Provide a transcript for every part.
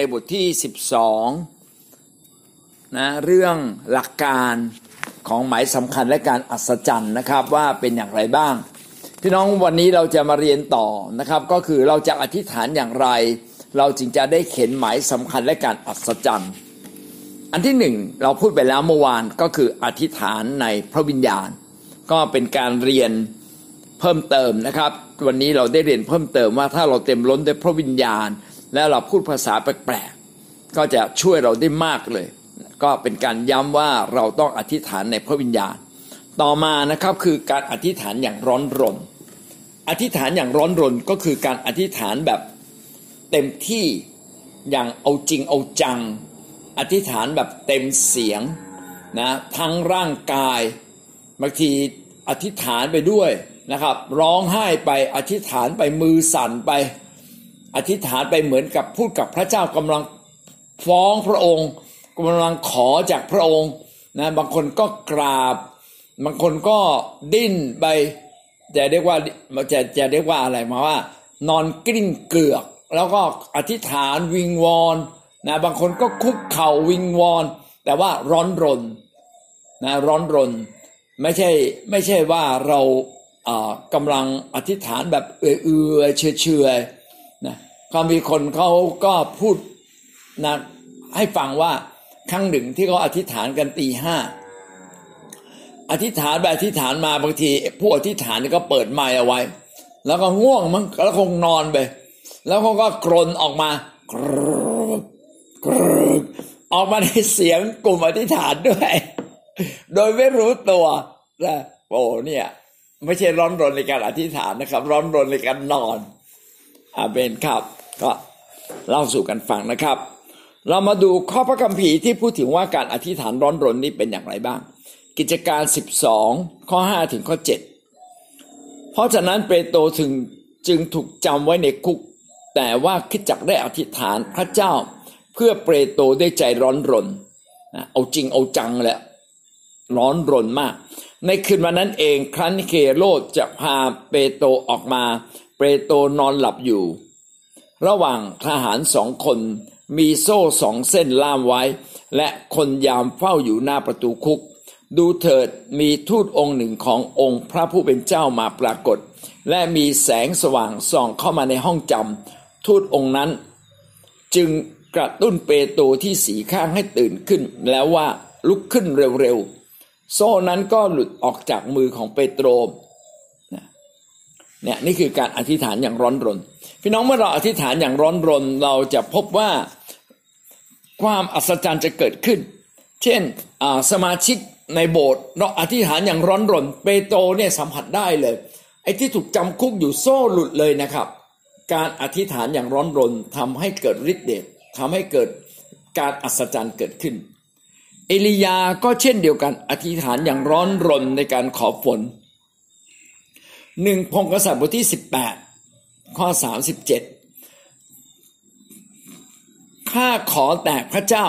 ในบทที่ 12นะเรื่องหลักการของหมายสำคัญและการอัศจรรย์นะครับว่าเป็นอย่างไรบ้าง พี่น้องวันนี้เราจะมาเรียนต่อนะครับก็คือเราจะอธิษฐานอย่างไร เราจึงจะได้เข็นหมายสำคัญและการอัศจรรย์อันที่หนึ่งเราพูดไปแล้วเมื่อวานก็คืออธิษฐานในพระวิญญาณ ก็เป็นการเรียนเพิ่มเติมนะครับ วันนี้เราได้เรียนเพิ่มเติมว่าถ้าเราเต็มล้นด้วยพระวิญญาณ และเราพูดภาษาแปลกๆก็จะช่วยเราได้มากเลย ก็เป็นการย้ำว่าเราต้องอธิษฐานในพระวิญญาณ ต่อมานะครับคือการอธิษฐานอย่างร้อนรน อธิษฐานอย่างร้อนรนก็คือการอธิษฐานแบบเต็มที่อย่างเอาจริงเอาจัง อธิษฐานแบบเต็มเสียงนะทั้งร่างกายบางทีอธิษฐานไปด้วยนะครับ ร้องไห้ไปอธิษฐานไปมือสั่นไป อธิษฐานไปเหมือนกับพูดกับพระเจ้ากำลังฟ้องพระองค์กำลังขอจากพระองค์นะบางคนก็กราบบางคนก็ดิ้นไปจะเรียกว่าจะจะเรียกว่าอะไรมาว่า นอนกลิ้งเกลือก แล้วก็อธิษฐานวิงวอนนะบางคนก็คุกเข่าวิงวอน แต่ว่าร้อนรนนะร้อนรน ไม่ใช่ไม่ใช่ว่าเรากำลังอธิษฐานแบบเอื่อยเฉย ๆนะก็มีคนเขาก็พูดนะให้ฟังว่าครั้งหนึ่งที่เขาอธิษฐานกันตีห้าอธิษฐานแบบอธิษฐานมาบางทีผู้อธิษฐานก็เปิดไมค์เอาไว้ แล้วก็ง่วงมั้งแล้วคงนอนไป แล้วเขาก็กรนออกมากรกรออกมาในเสียงกลุ่มอธิษฐานด้วย โดยไม่รู้ตัวนะโอ้เนี่ย ไม่ใช่ร้อนรนในการอธิษฐานนะครับ ร้อนรนในการนอนอาเบนครับ ก็เล่าสู่กันฟังนะครับ เรามาดูข้อพระคัมภีร์ที่พูดถึงว่าการอธิษฐานร้อนรนนี้เป็นอย่างไรบ้าง กิจการ 12 ข้อ 5 ถึงข้อ 7 เพราะฉะนั้นเปโตรถึงจึงถูกจำไว้ในคุก แต่ว่าคิดจักได้อธิษฐานพระเจ้า เพื่อเปโตรได้ใจร้อนรนเอาจริงเอาจังแหละร้อนรนมาก ในคืนวันนั้นเองครั้นเคโรดจะพาเปโตรออกมา เปโตรนอนหลับอยู่ ระหว่างทหารสองคนมีโซ่สองเส้นล่ามไว้ และคนยามเฝ้าอยู่หน้าประตูคุก ดูเถิดมีทูตองค์หนึ่งขององค์พระผู้เป็นเจ้ามาปรากฏ และมีแสงสว่างส่องเข้ามาในห้องจำทูตองค์นั้น จึงกระตุ้นเปโตรที่สีข้างให้ตื่นขึ้น แล้วว่าลุกขึ้นเร็วๆ โซ่นั้นก็หลุดออกจากมือของเปโตรเนี่ยนี่คือการอธิษฐานอย่างร้อนรน พี่น้องเมื่อเราอธิษฐานอย่างร้อนรนเราจะพบว่าความอัศจรรย์จะเกิดขึ้น เช่นสมาชิกในโบสถ์เราอธิษฐานอย่างร้อนรนเปโตรเนี่ยสัมผัสได้เลย ไอ้ที่ถูกจำคุกอยู่โซ่หลุดเลยนะครับ การอธิษฐานอย่างร้อนรนทำให้เกิดฤทธิ์เดชทำให้เกิดการอัศจรรย์เกิดขึ้น เอลียาก็เช่นเดียวกันอธิษฐานอย่างร้อนรนในการขอฝนหนึ่งพงกษัตริย์บทที่สิบแปด ข้อสามสิบเจ็ดข้าขอแต่พระเจ้า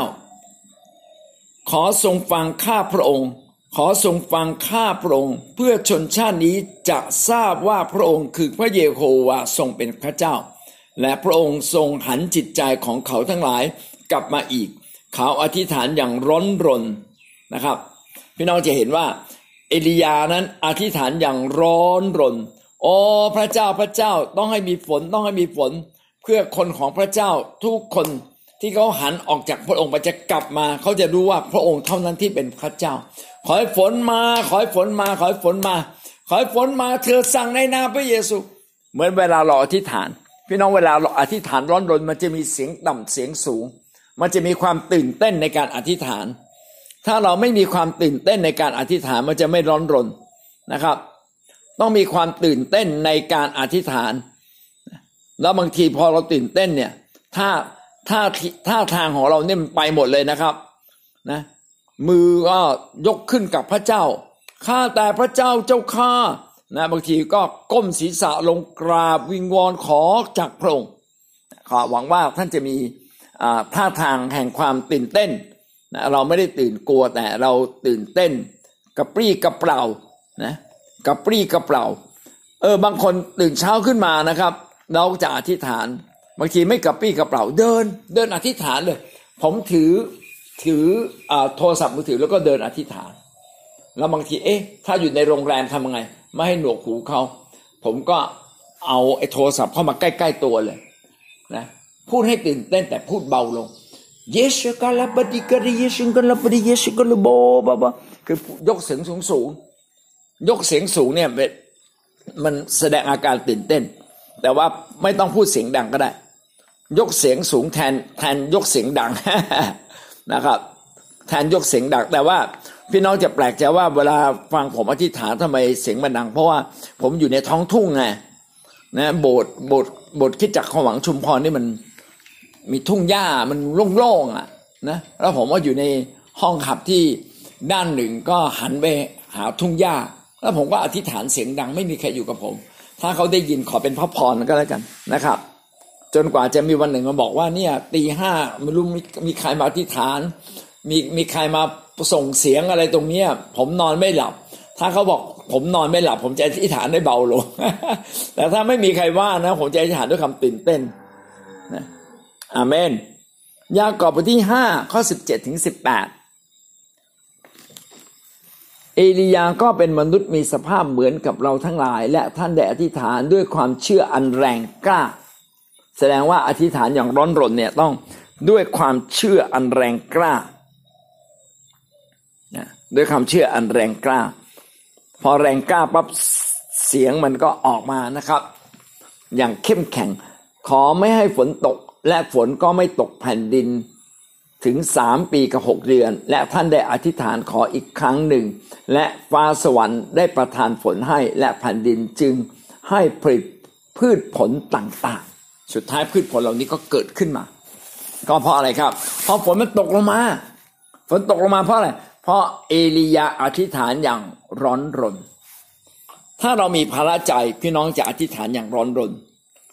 ขอทรงฟังข้าพระองค์ ขอทรงฟังข้าพระองค์ เพื่อชนชาตินี้จะทราบว่าพระองค์คือพระเยโฮวาทรงเป็นพระเจ้า และพระองค์ทรงหันจิตใจของเขาทั้งหลายกลับมาอีก เขาอธิษฐานอย่างร้อนรนนะครับ พี่น้องจะเห็นว่าเอลียานั้นอธิษฐานอย่างร้อนรน โอ้พระเจ้าพระเจ้าต้องให้มีฝนต้องให้มีฝน เพื่อคนของพระเจ้าทุกคนที่เขาหันออกจากพระองค์ไปจะกลับมาเขาจะรู้ว่าพระองค์เท่านั้นที่เป็นพระเจ้า ขอให้ฝนมา ขอให้ฝนมา ขอให้ฝนมา ขอให้ฝนมาเธอสั่งในนามพระเยซู เหมือนเวลาเราอธิษฐาน พี่น้องเวลาเราอธิษฐานร้อนรนมันจะมีเสียงต่ำเสียงสูง มันจะมีความตื่นเต้นในการอธิษฐาน ถ้าเราไม่มีความตื่นเต้นในการอธิษฐานมันจะไม่ร้อนรนนะครับ ต้องมีความตื่นเต้นในการอธิษฐาน แล้วบางทีพอเราตื่นเต้นเนี่ยถ้าถ้าถ้าทางของเราเนี่ยมันไปหมดเลยนะครับนะมือก็ยกขึ้นกับพระเจ้าข้าแต่พระเจ้าเจ้าข้านะบางทีก็ก้มศีรษะลงกราบวิงวอนขอจากพระองค์ขอหวังว่าท่านจะมีท่าทางแห่งความตื่นเต้นนะเราไม่ได้ตื่นกลัวแต่เราตื่นเต้นกระปรี้กระเปร่านะ กระปรี้กระเปร่า เออบางคนตื่นเช้าขึ้นมานะครับ เราจะอธิษฐาน บางทีไม่กระปี้กระเป๋าเดิน เดินอธิษฐานเลย ผมถือถืออโทรศัพท์มือถือแล้วก็เดินอธิษฐาน แล้วบางทีเอ๊ะ ถ้าอยู่ในโรงแรมทำยังไง ไม่ให้หนวกหูเขาผมก็เอาไอ้โทรศัพท์เข้ามาใกล้ ๆตัวเลยนะพูดให้ตื่นเต้นแต่พูดเบาลงเยสกาลาบดิกาเยสกาลาบดิเยสกาลาโบบะบะคือยกเสียงสูงสูง ยกเสียงสูงเนี่ยมันแสดงอาการตื่นเต้น แต่ว่าไม่ต้องพูดเสียงดังก็ได้ ยกเสียงสูงแทนแทนยกเสียงดังนะครับ แทนยกเสียงดัง แต่ว่าพี่น้องจะแปลกใจว่าเวลาฟังผมอธิษฐานทำไมเสียงมันดัง เพราะว่าผมอยู่ในท้องทุ่งไงนะโบสถ์โบสถ์โบสถ์คิดจักขวังชุมพรนี่มันมีทุ่งหญ้ามันโล่งๆอะนะแล้วผมว่าอยู่ในห้องขับที่ด้านหนึ่งก็หันไปหาทุ่งหญ้า แล้วผมก็อธิษฐานเสียงดังไม่มีใครอยู่กับผม ถ้าเขาได้ยินขอเป็นพระพรก็แล้วกันนะครับ จนกว่าจะมีวันหนึ่งมาบอกว่าเนี่ยตีห้าไม่รู้มีมีใครมาอธิษฐาน มีมีใครมาส่งเสียงอะไรตรงเนี้ย ผมนอนไม่หลับ ถ้าเขาบอกผมนอนไม่หลับ ผมจะอธิษฐานได้เบาลง แต่ถ้าไม่มีใครว่านะ ผมจะอธิษฐานด้วยคำตื่นเต้นนะอาเมน ยากอบบทที่ห้าข้อสิบเจ็ดถึงสิบแปด เอลียาก็เป็นมนุษย์มีสภาพเหมือนกับเราทั้งหลาย และท่านได้อธิษฐานด้วยความเชื่ออันแรงกล้า แสดงว่าอธิษฐานอย่างร้อนรนเนี่ยต้องด้วยความเชื่ออันแรงกล้านะด้วยความเชื่ออันแรงกล้า พอแรงกล้าปั๊บเสียงมันก็ออกมานะครับ อย่างเข้มแข็ง ขอไม่ให้ฝนตกและฝนก็ไม่ตกแผ่นดิน ถึงสามปีกับหกเดือน และท่านได้อธิษฐานขออีกครั้งหนึ่ง และฟ้าสวรรค์ได้ประทานฝนให้และแผ่นดินจึงให้ผลิตพืชผลต่างๆ สุดท้ายพืชผลเหล่านี้ก็เกิดขึ้นมา ก็เพราะอะไรครับ เพราะฝนมันตกลงมา ฝนตกลงมาเพราะอะไร เพราะเอลียาอธิษฐานอย่างร้อนรน ถ้าเรามีภาระใจพี่น้องจะอธิษฐานอย่างร้อนรน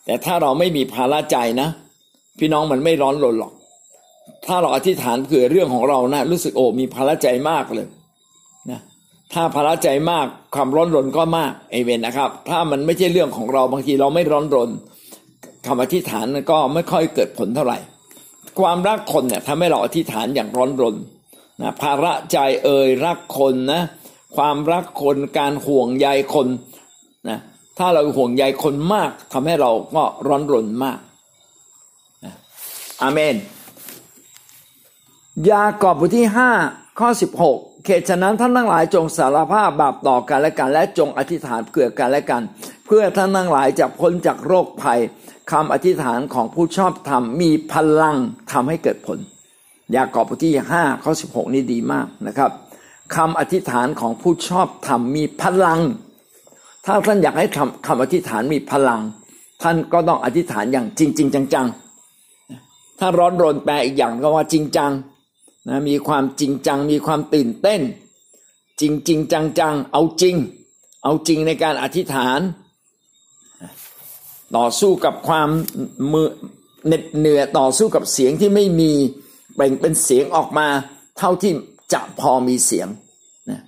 แต่ถ้าเราไม่มีภาระใจนะ พี่น้องมันไม่ร้อนรนหรอก ถ้าเราอธิษฐานเผื่อเรื่องของเรานะรู้สึกโอ้มีภาระใจมากเลยนะถ้าภาระใจมากความร้อนรนก็มากเอเวนนะครับ ถ้ามันไม่ใช่เรื่องของเราบางทีเราไม่ร้อนรนคำอธิษฐานก็ไม่ค่อยเกิดผลเท่าไหร่ ความรักคนเนี่ยทำให้เราอธิษฐานอย่างร้อนรนนะภาระใจเอ่ยรักคนนะความรักคนการห่วงใยคนนะถ้าเราห่วงใยคนมากทำให้เราก็ร้อนรนมากนะอาเมน ยากอบบทที่ห้าข้อสิบหกเขตฉะนั้นท่านทั้งหลายจงสารภาพบาปต่อกันและกันและจงอธิษฐานเกื่อกันและกัน เพื่อท่านทั้งหลายจะพ้นจากโรคภัยคำอธิษฐานของผู้ชอบธรรมมีพลังทำให้เกิดผล ยากอบบทที่ห้าข้อสิบหกนี่ดีมากนะครับคำอธิษฐานของผู้ชอบธรรมมีพลัง ถ้าท่านอยากให้คำคำอธิษฐานมีพลัง ท่านก็ต้องอธิษฐานอย่างจริงจริงจังๆ ถ้าร้อนรนแปลอีกอย่างก็ว่าจริงจัง นะมีความจริงจัง มีความตื่นเต้น จริงจริงจังจังเอาจริง เอาจริงในการอธิษฐาน ต่อสู้กับความมือเหน็ดเหนื่อยต่อสู้กับเสียงที่ไม่มีเป่งเป็นเสียงออกมา เท่าที่จะพอมีเสียงนะ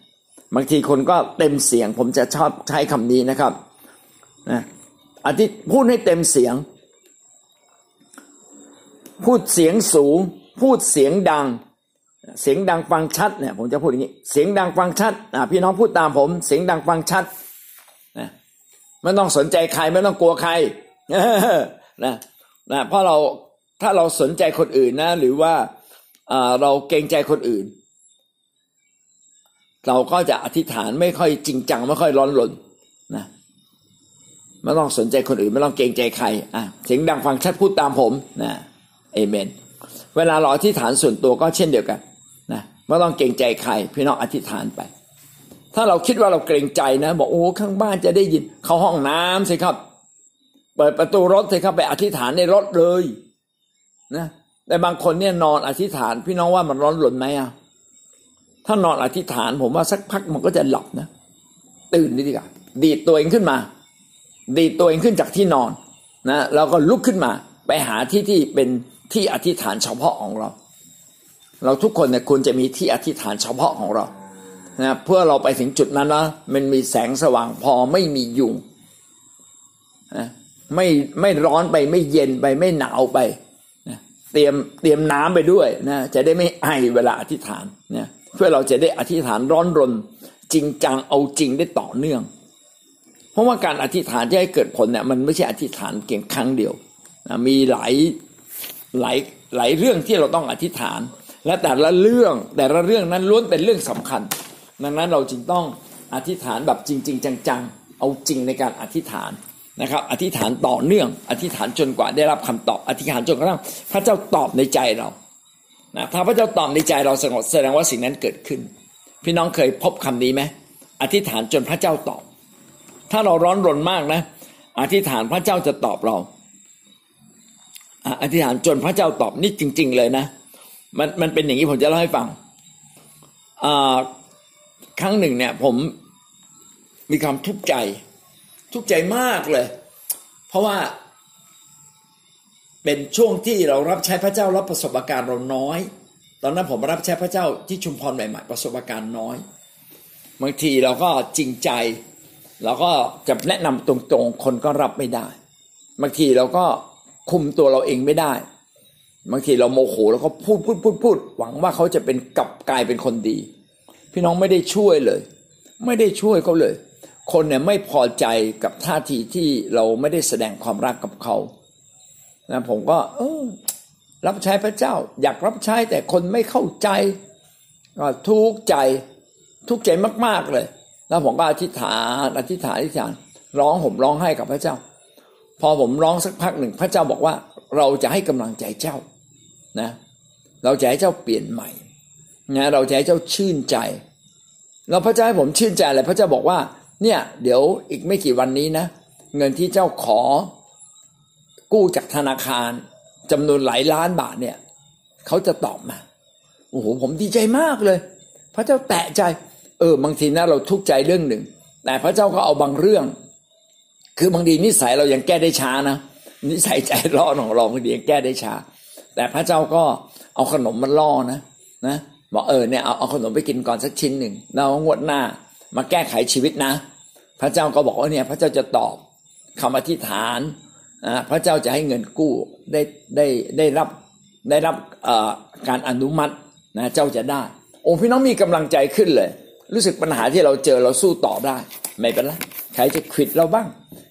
บางทีคนก็เต็มเสียง ผมจะชอบใช้คำนี้นะครับนะอธิพูดให้เต็มเสียง พูดเสียงสูง พูดเสียงดัง เสียงดังฟังชัดเนี่ยผมจะพูดอย่างนี้เสียงดังฟังชัดอ่าพี่น้องพูดตามผม เสียงดังฟังชัดนะไม่ต้องสนใจใครไม่ต้องกลัวใครนะนะเพราะเราถ้าเราสนใจคนอื่นนะ หรือว่าเราเกรงใจคนอื่น เราก็จะอธิษฐานไม่ค่อยจริงจังไม่ค่อยร้อนรนนะไม่ต้องสนใจคนอื่น ไม่ต้องเกรงใจใครอะเสียงดังฟังชัดพูดตามผมนะเอเมน เวลาเราอธิษฐานส่วนตัวก็เช่นเดียวกัน ไม่ต้องเกรงใจใคร พี่น้องอธิษฐานไป ถ้าเราคิดว่าเราเกรงใจนะ บอกโอ้ข้างบ้านจะได้ยิน เข้าห้องน้ำสิครับ เปิดประตูรถสิครับไปอธิษฐานในรถเลยนะแต่บางคนเนี่ยนอนอธิษฐาน พี่น้องว่ามันร้อนหล่นไหมอะถ้านอนอธิษฐานผมว่าสักพักมันก็จะหลับนะตื่นดีกว่าดีดตัวเองขึ้นมา ดีดตัวเองขึ้นจากที่นอนนะแล้วก็ลุกขึ้นมา ไปหาที่ที่เป็นที่อธิษฐานเฉพาะของเรา เราทุกคนเนี่ยควรจะมีที่อธิษฐานเฉพาะของเรานะเพื่อเราไปถึงจุดนั้นนะมันมีแสงสว่างพอไม่มียุงนะไม่ไม่ร้อนไปไม่เย็นไปไม่หนาวไปนะเตรียมเตรียมน้ำไปด้วยนะจะได้ไม่ไอเวลาอธิษฐานนะเพื่อเราจะได้อธิษฐานร้อนรน จริงจังเอาจริงได้ต่อเนื่อง เพราะว่าการอธิษฐานที่ให้เกิดผลเนี่ยมันไม่ใช่อธิษฐานเพียงครั้งเดียวนะมีหลายหลายหลายเรื่องที่เราต้องอธิษฐาน และแต่ละเรื่องแต่ละเรื่องนั้นล้วนเป็นเรื่องสำคัญ ดังนั้นเราจึงต้องอธิษฐานแบบจริง ๆ จังๆ เอาจริงในการอธิษฐานนะครับ อธิษฐานต่อเนื่อง อธิษฐานจนกว่าได้รับคำตอบ อธิษฐานจนกระทั่งพระเจ้าตอบในใจเรานะถ้าพระเจ้าตอบในใจเราสงบแสดงว่าสิ่งนั้นเกิดขึ้น พี่น้องเคยพบคำนี้ไหมอธิษฐานจนพระเจ้าตอบ ถ้าเราร้อนรนมากนะ อธิษฐานพระเจ้าจะตอบเรา อธิษฐานจนพระเจ้าตอบนี่จริง ๆ เลยนะ มันมันเป็นอย่างนี้ผมจะเล่าให้ฟังครั้งหนึ่งเนี่ย ผมมีความทุกข์ใจ ทุกข์ใจมากเลย เพราะว่า เป็นช่วงที่เรารับใช้พระเจ้ารับประสบการณ์เราน้อย ตอนนั้นผมรับใช้พระเจ้าที่ชุมพรใหม่ๆประสบการณ์น้อย บางทีเราก็จริงใจเราก็จะแนะนำตรงๆ คนก็รับไม่ได้ บางทีเราก็คุมตัวเราเองไม่ได้ บางทีเราโมโหแล้วก็พูดพูดพูดพูดหวังว่าเขาจะเป็นกลับกลายเป็นคนดี พี่น้องไม่ได้ช่วยเลย ไม่ได้ช่วยเขาเลย คนเนี่ยไม่พอใจกับท่าทีที่เราไม่ได้แสดงความรักกับเขานะผมก็ เออ รับใช้พระเจ้า อยากรับใช้แต่คนไม่เข้าใจก็ทุกข์ใจทุกข์ใจมากๆเลย แล้วผมก็อธิษฐานอธิษฐานอธิษฐานร้องผมร้องให้กับพระเจ้า พอผมร้องสักพักหนึ่งพระเจ้าบอกว่าเราจะให้กำลังใจเจ้า นะ เราจะให้เจ้าเปลี่ยนใหม่นะเราจะให้เจ้าชื่นใจ เราพระเจ้าให้ผมชื่นใจอะไรพระเจ้าบอกว่า เนี่ย เดี๋ยวอีกไม่กี่วันนี้นะ เงินที่เจ้าขอ กู้จากธนาคารจำนวนหลายล้านบาทเนี่ยเขาจะตอบมาโอ้โหผมดีใจมากเลย พระเจ้าแตะใจ เออบางทีนะเราทุกข์ใจเรื่องหนึ่ง แต่พระเจ้าก็เอาบางเรื่อง คือบางทีนิสัยเรายังแก้ได้ช้านะนิสัยใจร้อนของเราบางทียังแก้ได้ช้า แต่พระเจ้าก็เอาขนมมาล่อนะนะบอกเออเนี่ยเอาเอาขนมไปกินก่อนสักชิ้นหนึ่งเรางวดหน้ามาแก้ไขชีวิตนะ พระเจ้าก็บอกว่าเนี่ย พระเจ้าจะตอบคำอธิษฐานนะพระเจ้าจะให้เงินกู้ได้ได้ได้รับได้รับการอนุมัตินะเจ้าจะได้ โอ้พี่น้องมีกำลังใจขึ้นเลย รู้สึกปัญหาที่เราเจอเราสู้ต่อได้ ไม่เป็นไรใครจะขิดเราบ้าง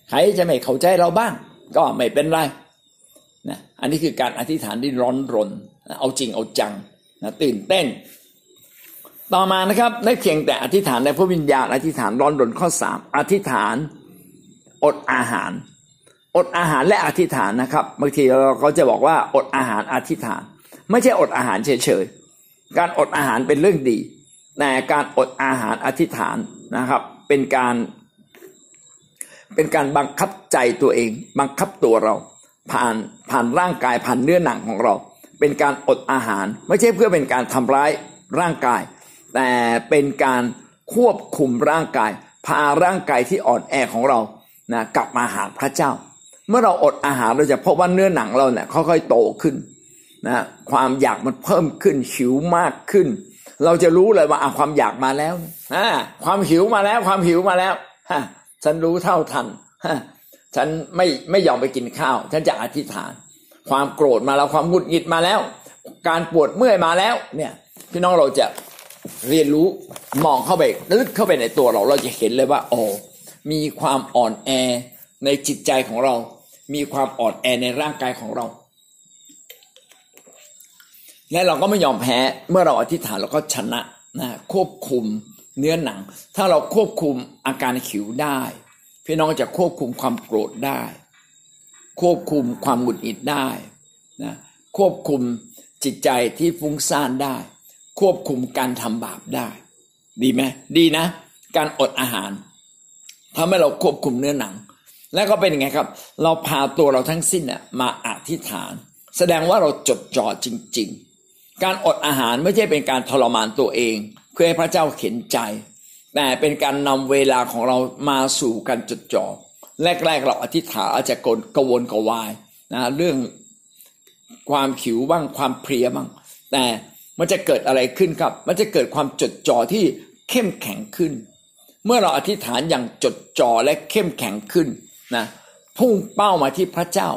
ใครจะไม่เข้าใจเราบ้าง ก็ไม่เป็นไร นะอันนี้คือการอธิษฐานที่ร้อนรนเอาจริงเอาจังนะตื่นเต้น ต่อมานะครับได้เพียงแต่อธิษฐานในพระวิญญาณอธิษฐานร้อนรนข้อสามอธิษฐานอดอาหาร อดอาหารและอธิษฐานนะครับบางทีเราก็จะบอกว่าอดอาหารอธิษฐาน ไม่ใช่อดอาหารเฉยๆการอดอาหารเป็นเรื่องดี แต่การอดอาหารอธิษฐานนะครับ เป็นการเป็นการบังคับใจตัวเอง บังคับตัวเรา ผ่านผ่านร่างกายผ่านเนื้อหนังของเรา เป็นการอดอาหาร ไม่ใช่เพื่อเป็นการทำร้ายร่างกาย แต่เป็นการควบคุมร่างกาย พาร่างกายที่อ่อนแอของเรานะกลับมาหาพระเจ้า เมื่อเราอดอาหารเราจะพบว่าเนื้อหนังเราเนี่ยค่อยๆโตขึ้นนะความอยากมันเพิ่มขึ้นหิวมากขึ้น เราจะรู้เลยว่าความอยากมาแล้วนะความหิวมาแล้ว ความหิวมาแล้วฉันรู้เท่าทัน ฉันไม่ไม่ยอมไปกินข้าว ฉันจะอธิษฐาน ความโกรธมาแล้วความหงุดหงิดมาแล้ว การปวดเมื่อยมาแล้ว เนี่ยพี่น้องเราจะเรียนรู้มองเข้าไปลึกเข้าไปในตัวเราเราจะเห็นเลยว่าโอ้มีความอ่อนแอในจิตใจของเรา มีความอ่อนแอในร่างกายของเรา และเราก็ไม่ยอมแพ้เมื่อเราอธิษฐานเราก็ชนะนะควบคุมเนื้อหนัง ถ้าเราควบคุมอาการขิวได้ พี่น้องจะควบคุมความโกรธได้ ควบคุมความหงุดหงิดได้นะควบคุมจิตใจที่ฟุ้งซ่านได้ ควบคุมการทำบาปได้ ดีไหมดีนะ การอดอาหารทำให้เราควบคุมเนื้อหนัง แล้วก็เป็นยังไงครับ เราพาตัวเราทั้งสิ้นน่มาอธิษฐาน แสดงว่าเราจดจ่อจริง ๆ การอดอาหารไม่ใช่เป็นการทรมานตัวเอง เพื่อให้พระเจ้าเข็นใจ แต่เป็นการนำเวลาของเรามาสู่การจดจ่อแรกๆเราอธิษฐานอาจจะกระวนกวายนะเรื่องความขิวบ้างความเพลียบ้างแต่มันจะเกิดอะไรขึ้นครับ มันจะเกิดความจดจ่อที่เข้มแข็งขึ้น เมื่อเราอธิษฐานอย่างจดจ่อและเข้มแข็งขึ้นนะพุ่งเป้ามาที่พระเจ้า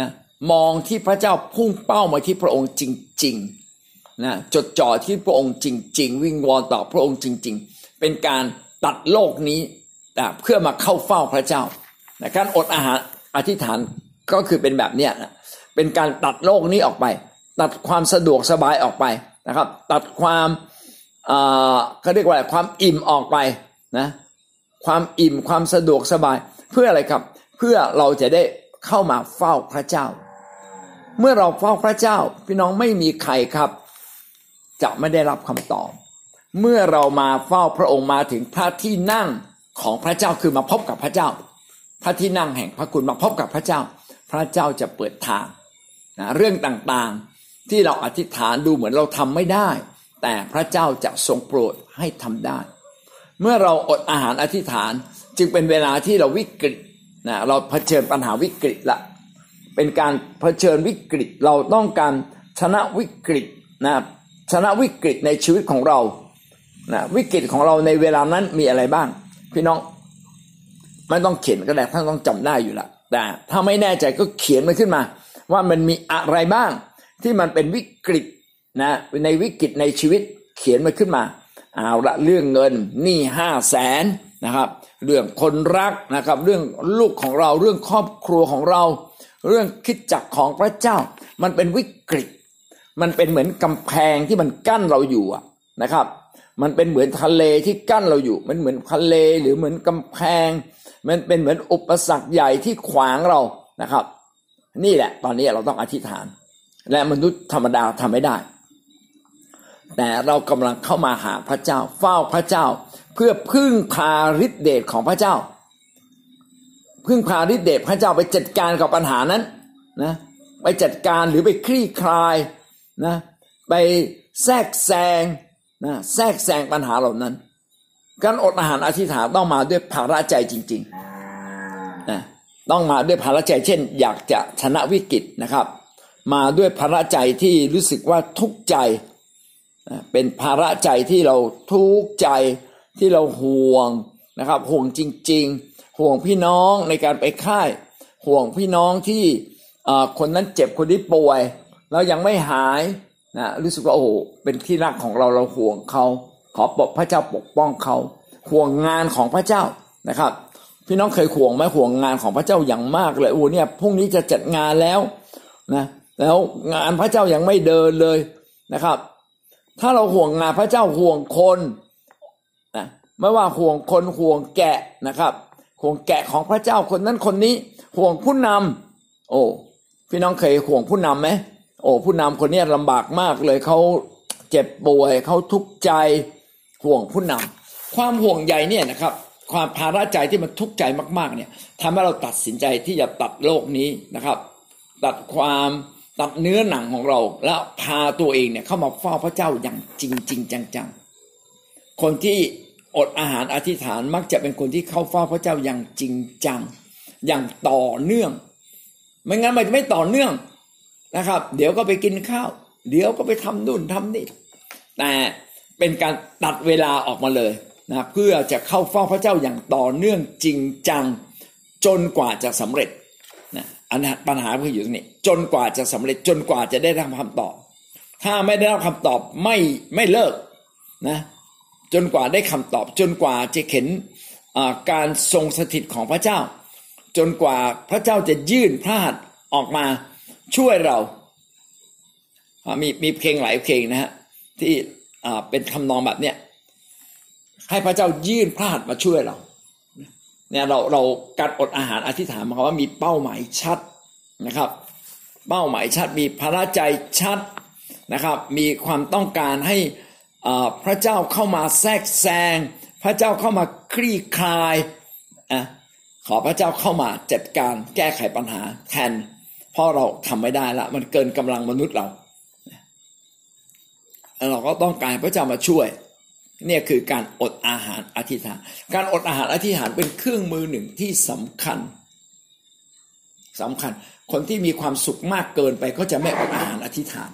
นะมองที่พระเจ้าพุ่งเป้ามาที่พระองค์จริงๆนะจดจ่อที่พระองค์จริง ๆ วิงวอนต่อพระองค์จริง ๆ เป็นการตัดโลกนี้เพื่อมาเข้าเฝ้าพระเจ้านะการอดอาหารอธิษฐานก็คือเป็นแบบเนี้ยนะเป็นการตัดโลกนี้ออกไป ตัดความสะดวกสบายออกไปนะครับ ตัดความเขาเรียกว่าความอิ่มออกไปนะความอิ่มความสะดวกสบายเพื่ออะไรครับ เพื่อเราจะได้เข้ามาเฝ้าพระเจ้า เมื่อเราเฝ้าพระเจ้า พี่น้องไม่มีใครครับ จะไม่ได้รับคำตอบ เมื่อเรามาเฝ้าพระองค์มาถึงพระที่นั่งของพระเจ้าคือมาพบกับพระเจ้า พระที่นั่งแห่งพระคุณมาพบกับพระเจ้า พระเจ้าจะเปิดทางนะเรื่องต่างๆที่เราอธิษฐานดูเหมือนเราทำไม่ได้ แต่พระเจ้าจะทรงโปรดให้ทำได้ เมื่อเราอดอาหารอธิษฐานจึงเป็นเวลาที่เราวิกฤตนะเราเผชิญปัญหาวิกฤตละเป็นการเผชิญวิกฤตเราต้องการชนะวิกฤตนะชนะวิกฤตในชีวิตของเรา นะวิกฤตของเราในเวลานั้นมีอะไรบ้าง พี่น้องไม่ต้องเขียนก็ได้ท่านต้องจำได้อยู่ละแต่ถ้าไม่แน่ใจก็เขียนมันขึ้นมา ว่ามันมีอะไรบ้าง ที่มันเป็นวิกฤตนะในวิกฤตในชีวิตเขียนมันขึ้นมาเอาละเรื่องเงินหนี้ห้าแสนนะครับ เรื่องคนรักนะครับ เรื่องลูกของเราเรื่องครอบครัวของเรา เรื่องคิดจักของพระเจ้า มันเป็นวิกฤต มันเป็นเหมือนกำแพงที่มันกั้นเราอยู่นะครับ มันเป็นเหมือนทะเลที่กั้นเราอยู่ มันเหมือนทะเลหรือเหมือนกำแพง มันเป็นเหมือนอุปสรรคใหญ่ที่ขวางเรานะครับ นี่แหละ ตอนนี้เราต้องอธิษฐาน และมนุษย์ธรรมดาทำไม่ได้ แต่เรากำลังเข้ามาหาพระเจ้า เฝ้าพระเจ้า เพื่อพึ่งพาฤทธิเดชของพระเจ้า พึ่งพาฤทธิเดชพระเจ้าไปจัดการกับปัญหานั้นนะไปจัดการหรือไปคลี่คลายนะไปแทรกแซง นะแทรกแซงปัญหาเหล่านั้น การอดอาหารอธิษฐานต้องมาด้วยภาระใจจริงๆนะต้องมาด้วยภาระใจเช่น อยากจะชนะวิกฤตนะครับ มาด้วยภาระใจที่รู้สึกว่าทุกข์ใจ เป็นภาระใจที่เราทุกข์ใจที่เราห่วงนะครับ ห่วงจริง ๆ ห่วงพี่น้องในการไปค่าย ห่วงพี่น้องที่คนนั้นเจ็บคนนี้ป่วยเรายังไม่หาย นะรู้สึกว่าโอ้เป็นที่รักของเราเราห่วงเขาขอปกพระเจ้าปกป้องเขาห่วงงานของพระเจ้านะครับ พี่น้องเคยห่วงไหมห่วงงานของพระเจ้าอย่างมากเลยโอ้เนี่ยพรุ่งนี้จะจัดงานแล้วนะแล้วงานพระเจ้ายังไม่เดินเลยนะครับ ถ้าเราห่วงงานพระเจ้าห่วงคนนะไม่ว่าห่วงคนห่วงแกะนะครับห่วงแกะของพระเจ้าคนนั้นคนนี้ห่วงผู้นำโอ้พี่น้องเคยห่วงผู้นำไหม โอ้ผู้นำคนนี้ลำบากมากเลยเขาเจ็บป่วยเขาทุกข์ใจห่วงผู้นำความห่วงใยเนี่ยนะครับ ความภาระใจที่มันทุกข์ใจมากๆเนี่ยทำให้เราตัดสินใจที่จะตัดโลกนี้นะครับ ตัดความตัดเนื้อหนังของเรา แล้วพาตัวเองเนี่ยเข้ามาเฝ้าพระเจ้าอย่างจริงจริงจังๆ คนที่อดอาหารอธิษฐานมักจะเป็นคนที่เข้าเฝ้าพระเจ้าอย่างจริงจัง อย่างต่อเนื่อง ไม่งั้นมันจะไม่ต่อเนื่อง นะครับ เดี๋ยวก็ไปกินข้าว เดี๋ยวก็ไปทำนู่นทำนี่ แต่เป็นการตัดเวลาออกมาเลยนะเพื่อจะเข้าเฝ้าพระเจ้าอย่างต่อเนื่องจริงจังจนกว่าจะสำเร็จนะอันปัญหาคืออยู่ตรงนี้ จนกว่าจะสำเร็จจนกว่าจะได้รับคำตอบ ถ้าไม่ได้รับคำตอบไม่ไม่เลิกนะจนกว่าได้คำตอบ จนกว่าจะเห็นการทรงสถิตของพระเจ้า จนกว่าพระเจ้าจะยื่นพระหัตถ์ออกมา ช่วยเรา มีมีเพลงหลายเพลงนะฮะที่เป็นคำนองแบบเนี้ยให้พระเจ้ายื่นพระหัตถ์มาช่วยเราเนี่ยเราเราการอดอาหารอธิษฐานมาว่ามีเป้าหมายชัดนะครับ เป้าหมายชัดมีพระใจชัดนะครับ มีความต้องการให้พระเจ้าเข้ามาแทรกแซง พระเจ้าเข้ามาคลี่คลายอขอพระเจ้าเข้ามาจัดการแก้ไขปัญหาแทน ราะเราทำไม่ได้ละ มันเกินกำลังมนุษย์เรา เราก็ต้องการพระเจ้ามาช่วย เนี่ยคือการอดอาหารอธิษฐาน การอดอาหารอธิษฐานเป็นเครื่องมือหนึ่งที่สำคัญสำคัญ คนที่มีความสุขมากเกินไปก็จะไม่อดอาหารอธิษฐาน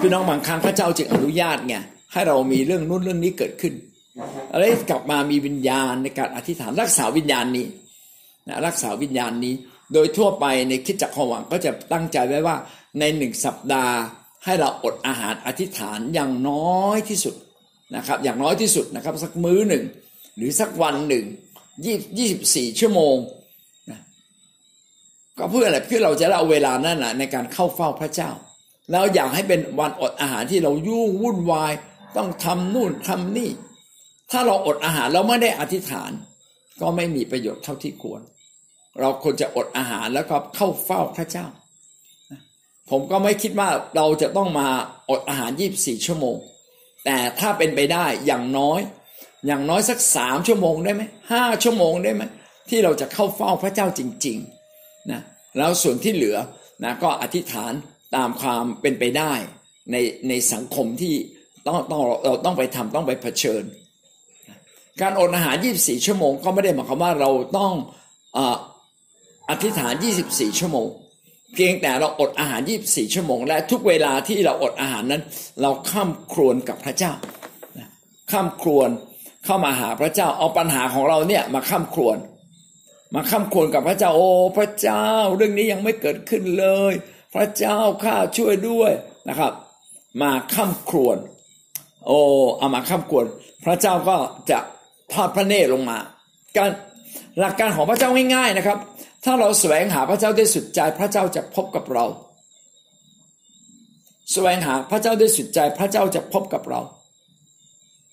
พี่น้องบางครั้งพระเจ้าจึงอนุญาตไงให้เรามีเรื่องนู้นเรื่องนี้เกิดขึ้นอะไรกลับมามีวิญญาณในการอธิษฐานรักษาวิญญาณนี้นะรักษาวิญญาณนี้ โดยทั่วไปในคิดจักรหวังก็จะตั้งใจไว้ว่าในหนึ่งสัปดาห์ ให้เราอดอาหารอธิษฐานอย่างน้อยที่สุดนะครับ อย่างน้อยที่สุดนะครับ สักมื้อหนึ่ง หรือสักวันหนึ่งยี่สิบสี่ชั่วโมงนะก็เพื่ออะไรเพื่อเราจะเอาเวลานั่นนะในการเข้าเฝ้าพระเจ้า แล้วอยากให้เป็นวันอดอาหารที่เรายุ่งวุ่นวาย ต้องทำนู่นทำนี่ ถ้าเราอดอาหารเราไม่ได้อธิษฐาน ก็ไม่มีประโยชน์เท่าที่ควร เราควรจะอดอาหารแล้วก็เข้าเฝ้าพระเจ้า ผมก็ไม่คิดว่าเราจะต้องมาอดอาหาร 24 ชั่วโมง แต่ถ้าเป็นไปได้อย่างน้อย อย่างน้อยสักสามชั่วโมงได้ไหมห้าชั่วโมงได้ไหมที่เราจะเข้าเฝ้าพระเจ้าจริงๆนะแล้วส่วนที่เหลือนะก็อธิษฐานตามความเป็นไปได้ในในสังคมที่ต้องต้องเราต้องไปทำต้องไปเผชิญ การอดอาหาร 24 ชั่วโมงก็ไม่ได้หมายความว่าเราต้อง อธิษฐาน 24 ชั่วโมง เพียงแต่เราอดอาหาร 24 ชั่วโมง และทุกเวลาที่เราอดอาหารนั้น เราข้ามครวนกับพระเจ้าข้ามครวนเข้ามาหาพระเจ้าเอาปัญหาของเราเนี่ยมาข้ามครวน มาข้ามครวนกับพระเจ้าโอ้พระเจ้า เรื่องนี้ยังไม่เกิดขึ้นเลย พระเจ้าข้าช่วยด้วยนะครับ มาข้ามครวน โอ้เอามาข้ามครวน พระเจ้าก็จะทอดพระเนตรลงมา การหลักการของพระเจ้าง่ายๆนะครับ ถ้าเราแสวงหาพระเจ้าด้วยสุดใจพระเจ้าจะพบกับเรา แสวงหาพระเจ้าด้วยสุดใจพระเจ้าจะพบกับเรา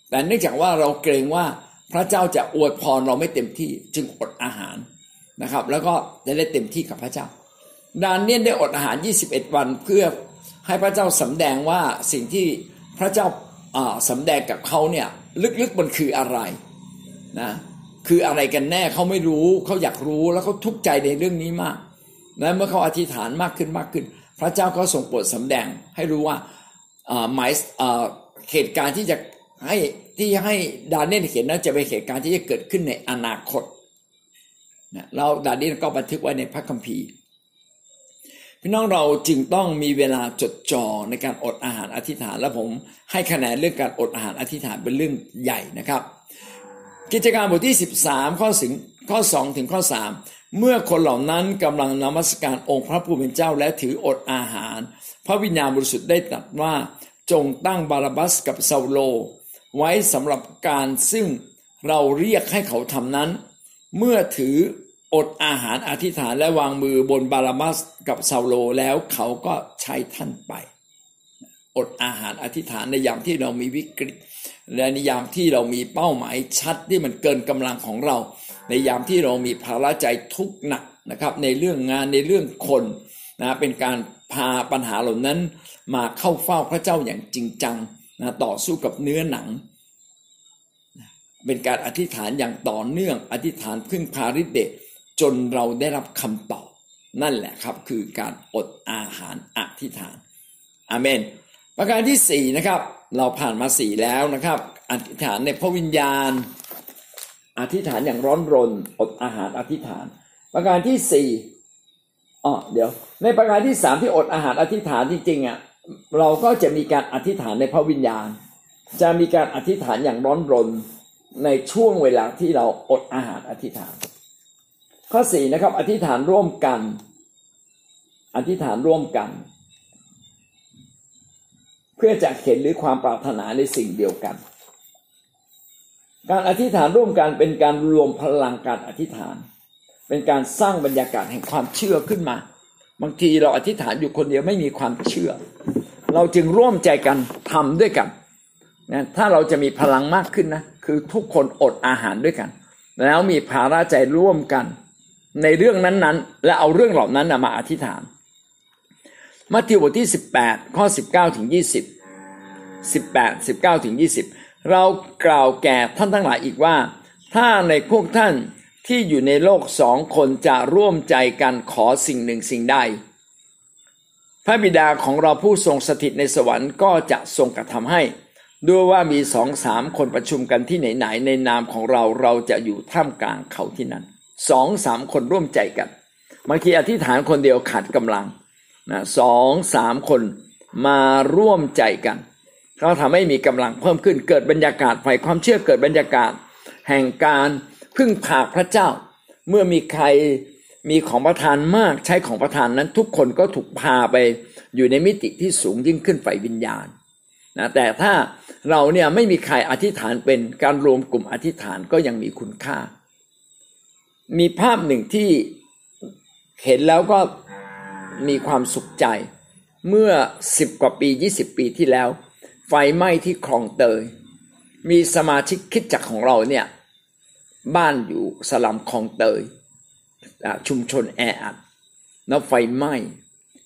แต่เนื่องจากว่าเราเกรงว่าพระเจ้าจะอวยพรเราไม่เต็มที่จึงอดอาหารนะครับ แล้วก็จะได้เต็มที่กับพระเจ้า ดานเนียนได้อดอาหาร 21 วันเพื่อให้พระเจ้าสำแดงว่าสิ่งที่พระเจ้าสำแดงกับเขาเนี่ยลึกๆมันคืออะไรนะ คืออะไรกันแน่เขาไม่รู้เขาอยากรู้แล้วเขาทุกข์ใจในเรื่องนี้มากและเมื่อเขาอธิษฐานมากขึ้นมากขึ้น พระเจ้าก็ทรงโปรดสำแดงให้รู้ว่าหมายเหตุการณ์ที่จะให้ที่ให้ดานเนียลเขียนนั้นจะเป็นเหตุการณ์ที่จะเกิดขึ้นในอนาคตนะเราดานเนียลก็บันทึกไว้ในพระคัมภีร์ พี่น้องเราจึงต้องมีเวลาจดจ่อในการอดอาหารอธิษฐาน และผมให้คะแนนเรื่องการอดอาหารอธิษฐานเป็นเรื่องใหญ่นะครับ กิจการบทที่ 13 ข้อสิงข้อ 2 ถึงข้อ 3 เมื่อคนเหล่านั้นกำลังนมัสการองค์พระผู้เป็นเจ้าและถืออดอาหาร พระวิญญาณบริสุทธิ์ได้ตรัสว่าจงตั้งบาราบัสกับเซาโล ไว้สำหรับการซึ่งเราเรียกให้เขาทำนั้น เมื่อถืออดอาหารอธิษฐานและวางมือบนบาราบัสกับเซาโลแล้วเขาก็ใช้ท่านไป อดอาหารอธิษฐานในยามที่เรามีวิกฤต และในยามที่เรามีเป้าหมายชัดที่มันเกินกำลังของเรา ในยามที่เรามีภาระใจทุกหนักนะครับ ในเรื่องงานในเรื่องคนนะเป็นการพาปัญหาเหล่านั้นมาเข้าเฝ้าพระเจ้าอย่างจริงจังนะต่อสู้กับเนื้อหนัง เป็นการอธิษฐานอย่างต่อเนื่อง อธิษฐานพึ่งพาฤทธิ์เดชจนเราได้รับคำตอบ นั่นแหละครับคือการอดอาหารอธิษฐานอาเมน ประการที่สี่นะครับ เราผ่านมาสี่แล้วนะครับอธิษฐานในพระวิญญาณ อธิษฐานอย่างร้อนรนอดอาหารอธิษฐาน ประการที่สี่อ๋อเดี๋ยว ในประการที่สามที่อดอาหารอธิษฐานจริงๆอะเราก็จะมีการอธิษฐานในพระวิญญาณ จะมีการอธิษฐานอย่างร้อนรนในช่วงเวลาที่เราอดอาหารอธิษฐาน ข้อสี่นะครับ อธิษฐานร่วมกัน อธิษฐานร่วมกัน เพื่อจะเห็นหรือความปรารถนาในสิ่งเดียวกัน การอธิษฐานร่วมกันเป็นการรวมพลังการอธิษฐาน เป็นการสร้างบรรยากาศแห่งความเชื่อขึ้นมา บางทีเราอธิษฐานอยู่คนเดียวไม่มีความเชื่อ เราจึงร่วมใจกันทำด้วยกันนะถ้าเราจะมีพลังมากขึ้นนะคือทุกคนอดอาหารด้วยกัน แล้วมีภาระใจร่วมกัน ในเรื่องนั้นๆ และเอาเรื่องเหล่านั้นมาอธิษฐาน มัทธิวบทที่ 18 ข้อ 19ถึง20 18 19ถึง20 เรากล่าวแก่ท่านทั้งหลายอีกว่า ถ้าในพวกท่านที่อยู่ในโลกสองคนจะร่วมใจกันขอสิ่งหนึ่งสิ่งใดพระบิดาของเราผู้ทรงสถิตในสวรรค์ก็จะทรงกระทำให้ ด้วยว่ามีสองสามคนประชุมกันที่ไหนๆในนามของเราเราจะอยู่ท่ามกลางเขาที่นั้นสองสามคนร่วมใจกันบางทีอธิษฐานคนเดียวขาดกำลัง นะสองสามคนมาร่วมใจกันเขาทำให้มีกำลังเพิ่มขึ้นเกิดบรรยากาศฝ่ายความเชื่อเกิดบรรยากาศ แห่งการพึ่งพาพระเจ้า เมื่อมีใครมีของประทานมากใช้ของประทานนั้นทุกคนก็ถูกพาไปอยู่ในมิติที่สูงยิ่งขึ้นไฟวิญญาณนะแต่ถ้าเราเนี่ยไม่มีใครอธิษฐานเป็นการรวมกลุ่มอธิษฐานก็ยังมีคุณค่า มีภาพหนึ่งที่เห็นแล้วก็ มีความสุขใจ เมื่อสิบกว่าปียี่สิบปีที่แล้ว ไฟไหม้ที่คลองเตย มีสมาชิกคิดจักของเราเนี่ย บ้านอยู่สลัมคลองเตย ชุมชนแออัดแล้วไฟไหม้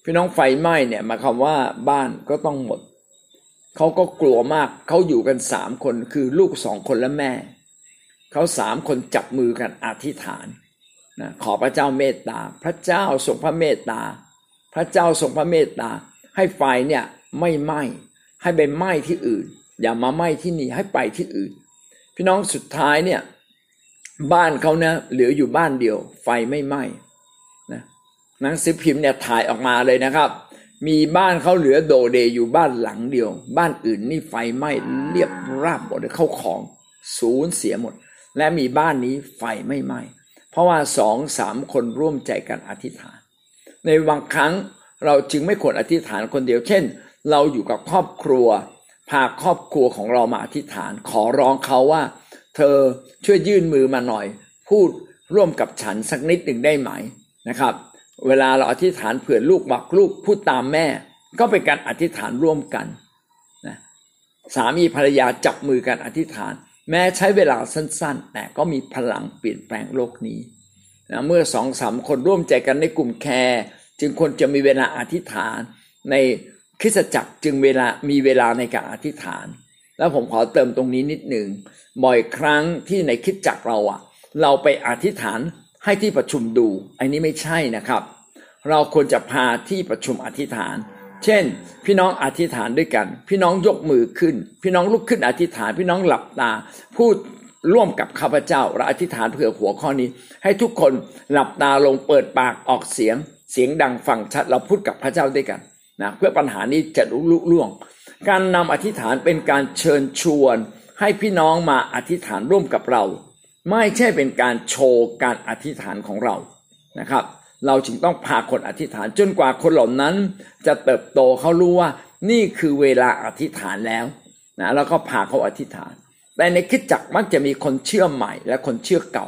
พี่น้องไฟไหม้เนี่ยหมายความว่าบ้านก็ต้องหมด เขาก็กลัวมากเขาอยู่กันสามคนคือลูกสองคนและแม่ เขาสามคนจับมือกันอธิษฐานนะขอพระเจ้าเมตตา พระเจ้าทรงพระเมตตา พระเจ้าทรงพระเมตตา ให้ไฟเนี่ยไม่ไหม้ให้ไปไหม้ที่อื่น อย่ามาไหม้ที่นี่ให้ไปที่อื่น พี่น้องสุดท้ายเนี่ยบ้านเขาเนี่ยเหลืออยู่บ้านเดียว ไฟไม่ไหม้นะหนังสือพิมพ์เนี่ยถ่ายออกมาเลยนะครับ มีบ้านเขาเหลือโดเดอยู่บ้านหลังเดียว บ้านอื่นนี่ไฟไหม้เรียบราบหมดเลยเข้าของศูนย์เสียหมด และมีบ้านนี้ไฟไม่ไหม้เพราะว่าสองสามคนร่วมใจกันอธิษฐาน ในบางครั้งเราจึงไม่ควรอธิษฐานคนเดียว เช่น เราอยู่กับครอบครัว พาครอบครัวของเรามาอธิษฐาน ขอร้องเขาว่า เธอช่วยยื่นมือมาหน่อย พูดร่วมกับฉันสักนิดหนึ่งได้ไหมนะครับ เวลาเราอธิษฐานเผื่อลูกบักลูกพูดตามแม่ ก็เป็นการอธิษฐานร่วมกันนะสามีภรรยาจับมือกันอธิษฐาน แม้ใช้เวลาสั้น ๆ แต่ก็มีพลังเปลี่ยนแปลงโลกนี้ นะเมื่อสองสามคนร่วมใจกันในกลุ่มแคร์จึงควรจะมีเวลาอธิษฐานในคริสตจักรจึงเวลามีเวลาในการอธิษฐาน แล้วผมขอเติมตรงนี้นิดหนึ่งบ่อยครั้งที่ในคิดจักเราอะเราไปอธิษฐานให้ที่ประชุมดู อันนี้ไม่ใช่นะครับ เราควรจะพาที่ประชุมอธิษฐาน เช่น พี่น้องอธิษฐานด้วยกัน พี่น้องยกมือขึ้น พี่น้องลุกขึ้นอธิษฐาน พี่น้องหลับตา พูด ร่วมกับข้าพเจ้าเราอธิษฐานเผื่อหัวข้อนี้ ให้ทุกคนหลับตาลงเปิดปากออกเสียง เสียงดังฟังชัดเราพูดกับพระเจ้าด้วยกันนะเพื่อปัญหานี้จะลุล่วง การนำอธิษฐานเป็นการเชิญชวน ให้พี่น้องมาอธิษฐานร่วมกับเรา ไม่ใช่เป็นการโชว์การอธิษฐานของเรานะครับ เราจึงต้องพาคนอธิษฐานจนกว่าคนเหล่านั้น จะเติบโตเขารู้ว่านี่คือเวลาอธิษฐานแล้วนะแล้วก็พาเขาอธิษฐาน แต่ในคิดจักมักจะมีคนเชื่อใหม่และคนเชื่อเก่า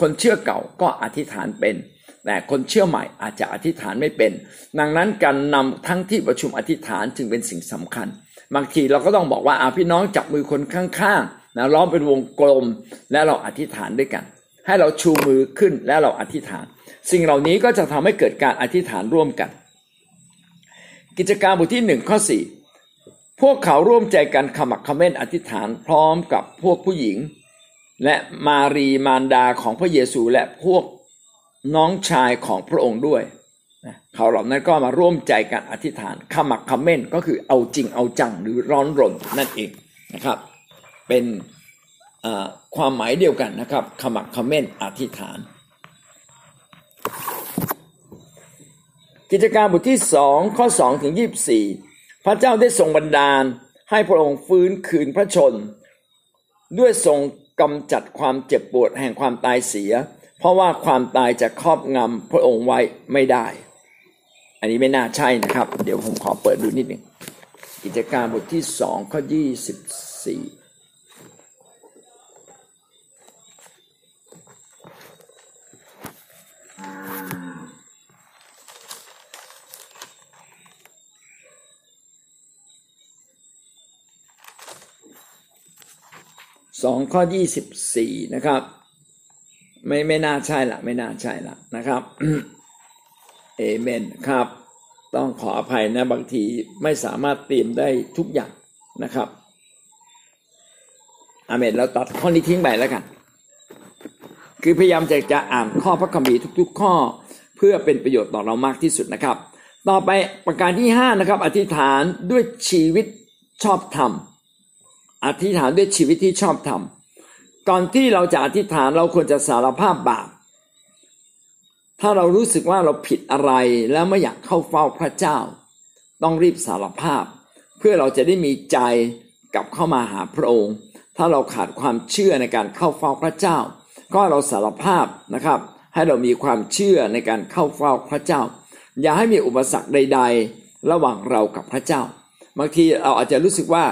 คนเชื่อเก่าก็อธิษฐานเป็น แต่คนเชื่อใหม่อาจจะอธิษฐานไม่เป็น ดังนั้นการนำทั้งที่ประชุมอธิษฐานจึงเป็นสิ่งสำคัญ บางทีเราก็ต้องบอกว่าอาพี่น้องจับมือคนข้างๆนะล้อมเป็นวงกลมและเราอธิษฐานด้วยกัน ให้เราชูมือขึ้นและเราอธิษฐาน สิ่งเหล่านี้ก็จะทำให้เกิดการอธิษฐานร่วมกัน กิจการบทที่หนึ่งข้อสี่ พวกเขาร่วมใจกันขมักขม้นอธิษฐานพร้อมกับพวกผู้หญิง และมารีมารดาของพระเยซูและพวกน้องชายของพระองค์ด้วยเขาเหล่านั้นก็มาร่วมใจกันอธิษฐานขมักขม้นก็คือเอาจริงเอาจังหรือร้อนรนนั่นเองนะครับ เป็นความหมายเดียวกันนะครับขมักขม้นอธิษฐาน กิจการบทที่สองข้อสองถึงยี่บสี่ พระเจ้าได้ทรงบันดาลให้พระองค์ฟื้นคืนพระชน ด้วยทรงกำจัดความเจ็บปวดแห่งความตายเสีย เพราะว่าความตายจะครอบงำพระองค์ไว้ไม่ได้ อันนี้ไม่น่าใช่นะครับ เดี๋ยวผมขอเปิดดูนิดหนึ่งกิจการบทที่สองข้อยี่สิบสี่ สองข้อยี่สิบสี่นะครับ ไม่ไม่น่าใช่ละไม่น่าใช่ละนะครับเอเมนครับ ต้องขออภัยนะบางทีไม่สามารถเตรียมได้ทุกอย่างนะครับอาเมนเราตัดข้อนี้ทิ้งไปแล้วกัน คือพยายามจะจะอ่านข้อพระคัมภีร์ทุก ๆ ข้อเพื่อเป็นประโยชน์ต่อเรามากที่สุดนะครับ ต่อไปประการที่ห้านะครับ อธิษฐานด้วยชีวิตชอบธรรม อธิษฐานด้วยชีวิตที่ชอบธรรมก่อนที่เราจะอธิษฐานเราควรจะสารภาพบาปถ้าเรารู้สึกว่าเราผิดอะไรแล้วไม่อยากเข้าเฝ้าพระเจ้า ต้องรีบสารภาพ เพื่อเราจะได้มีใจกลับเข้ามาหาพระองค์ ถ้าเราขาดความเชื่อในการเข้าเฝ้าพระเจ้า ก็เราสารภาพนะครับ ให้เรามีความเชื่อในการเข้าเฝ้าพระเจ้า อย่าให้มีอุปสรรคใด ๆ ระหว่างเรากับพระเจ้า บางทีเราอาจจะรู้สึกว่า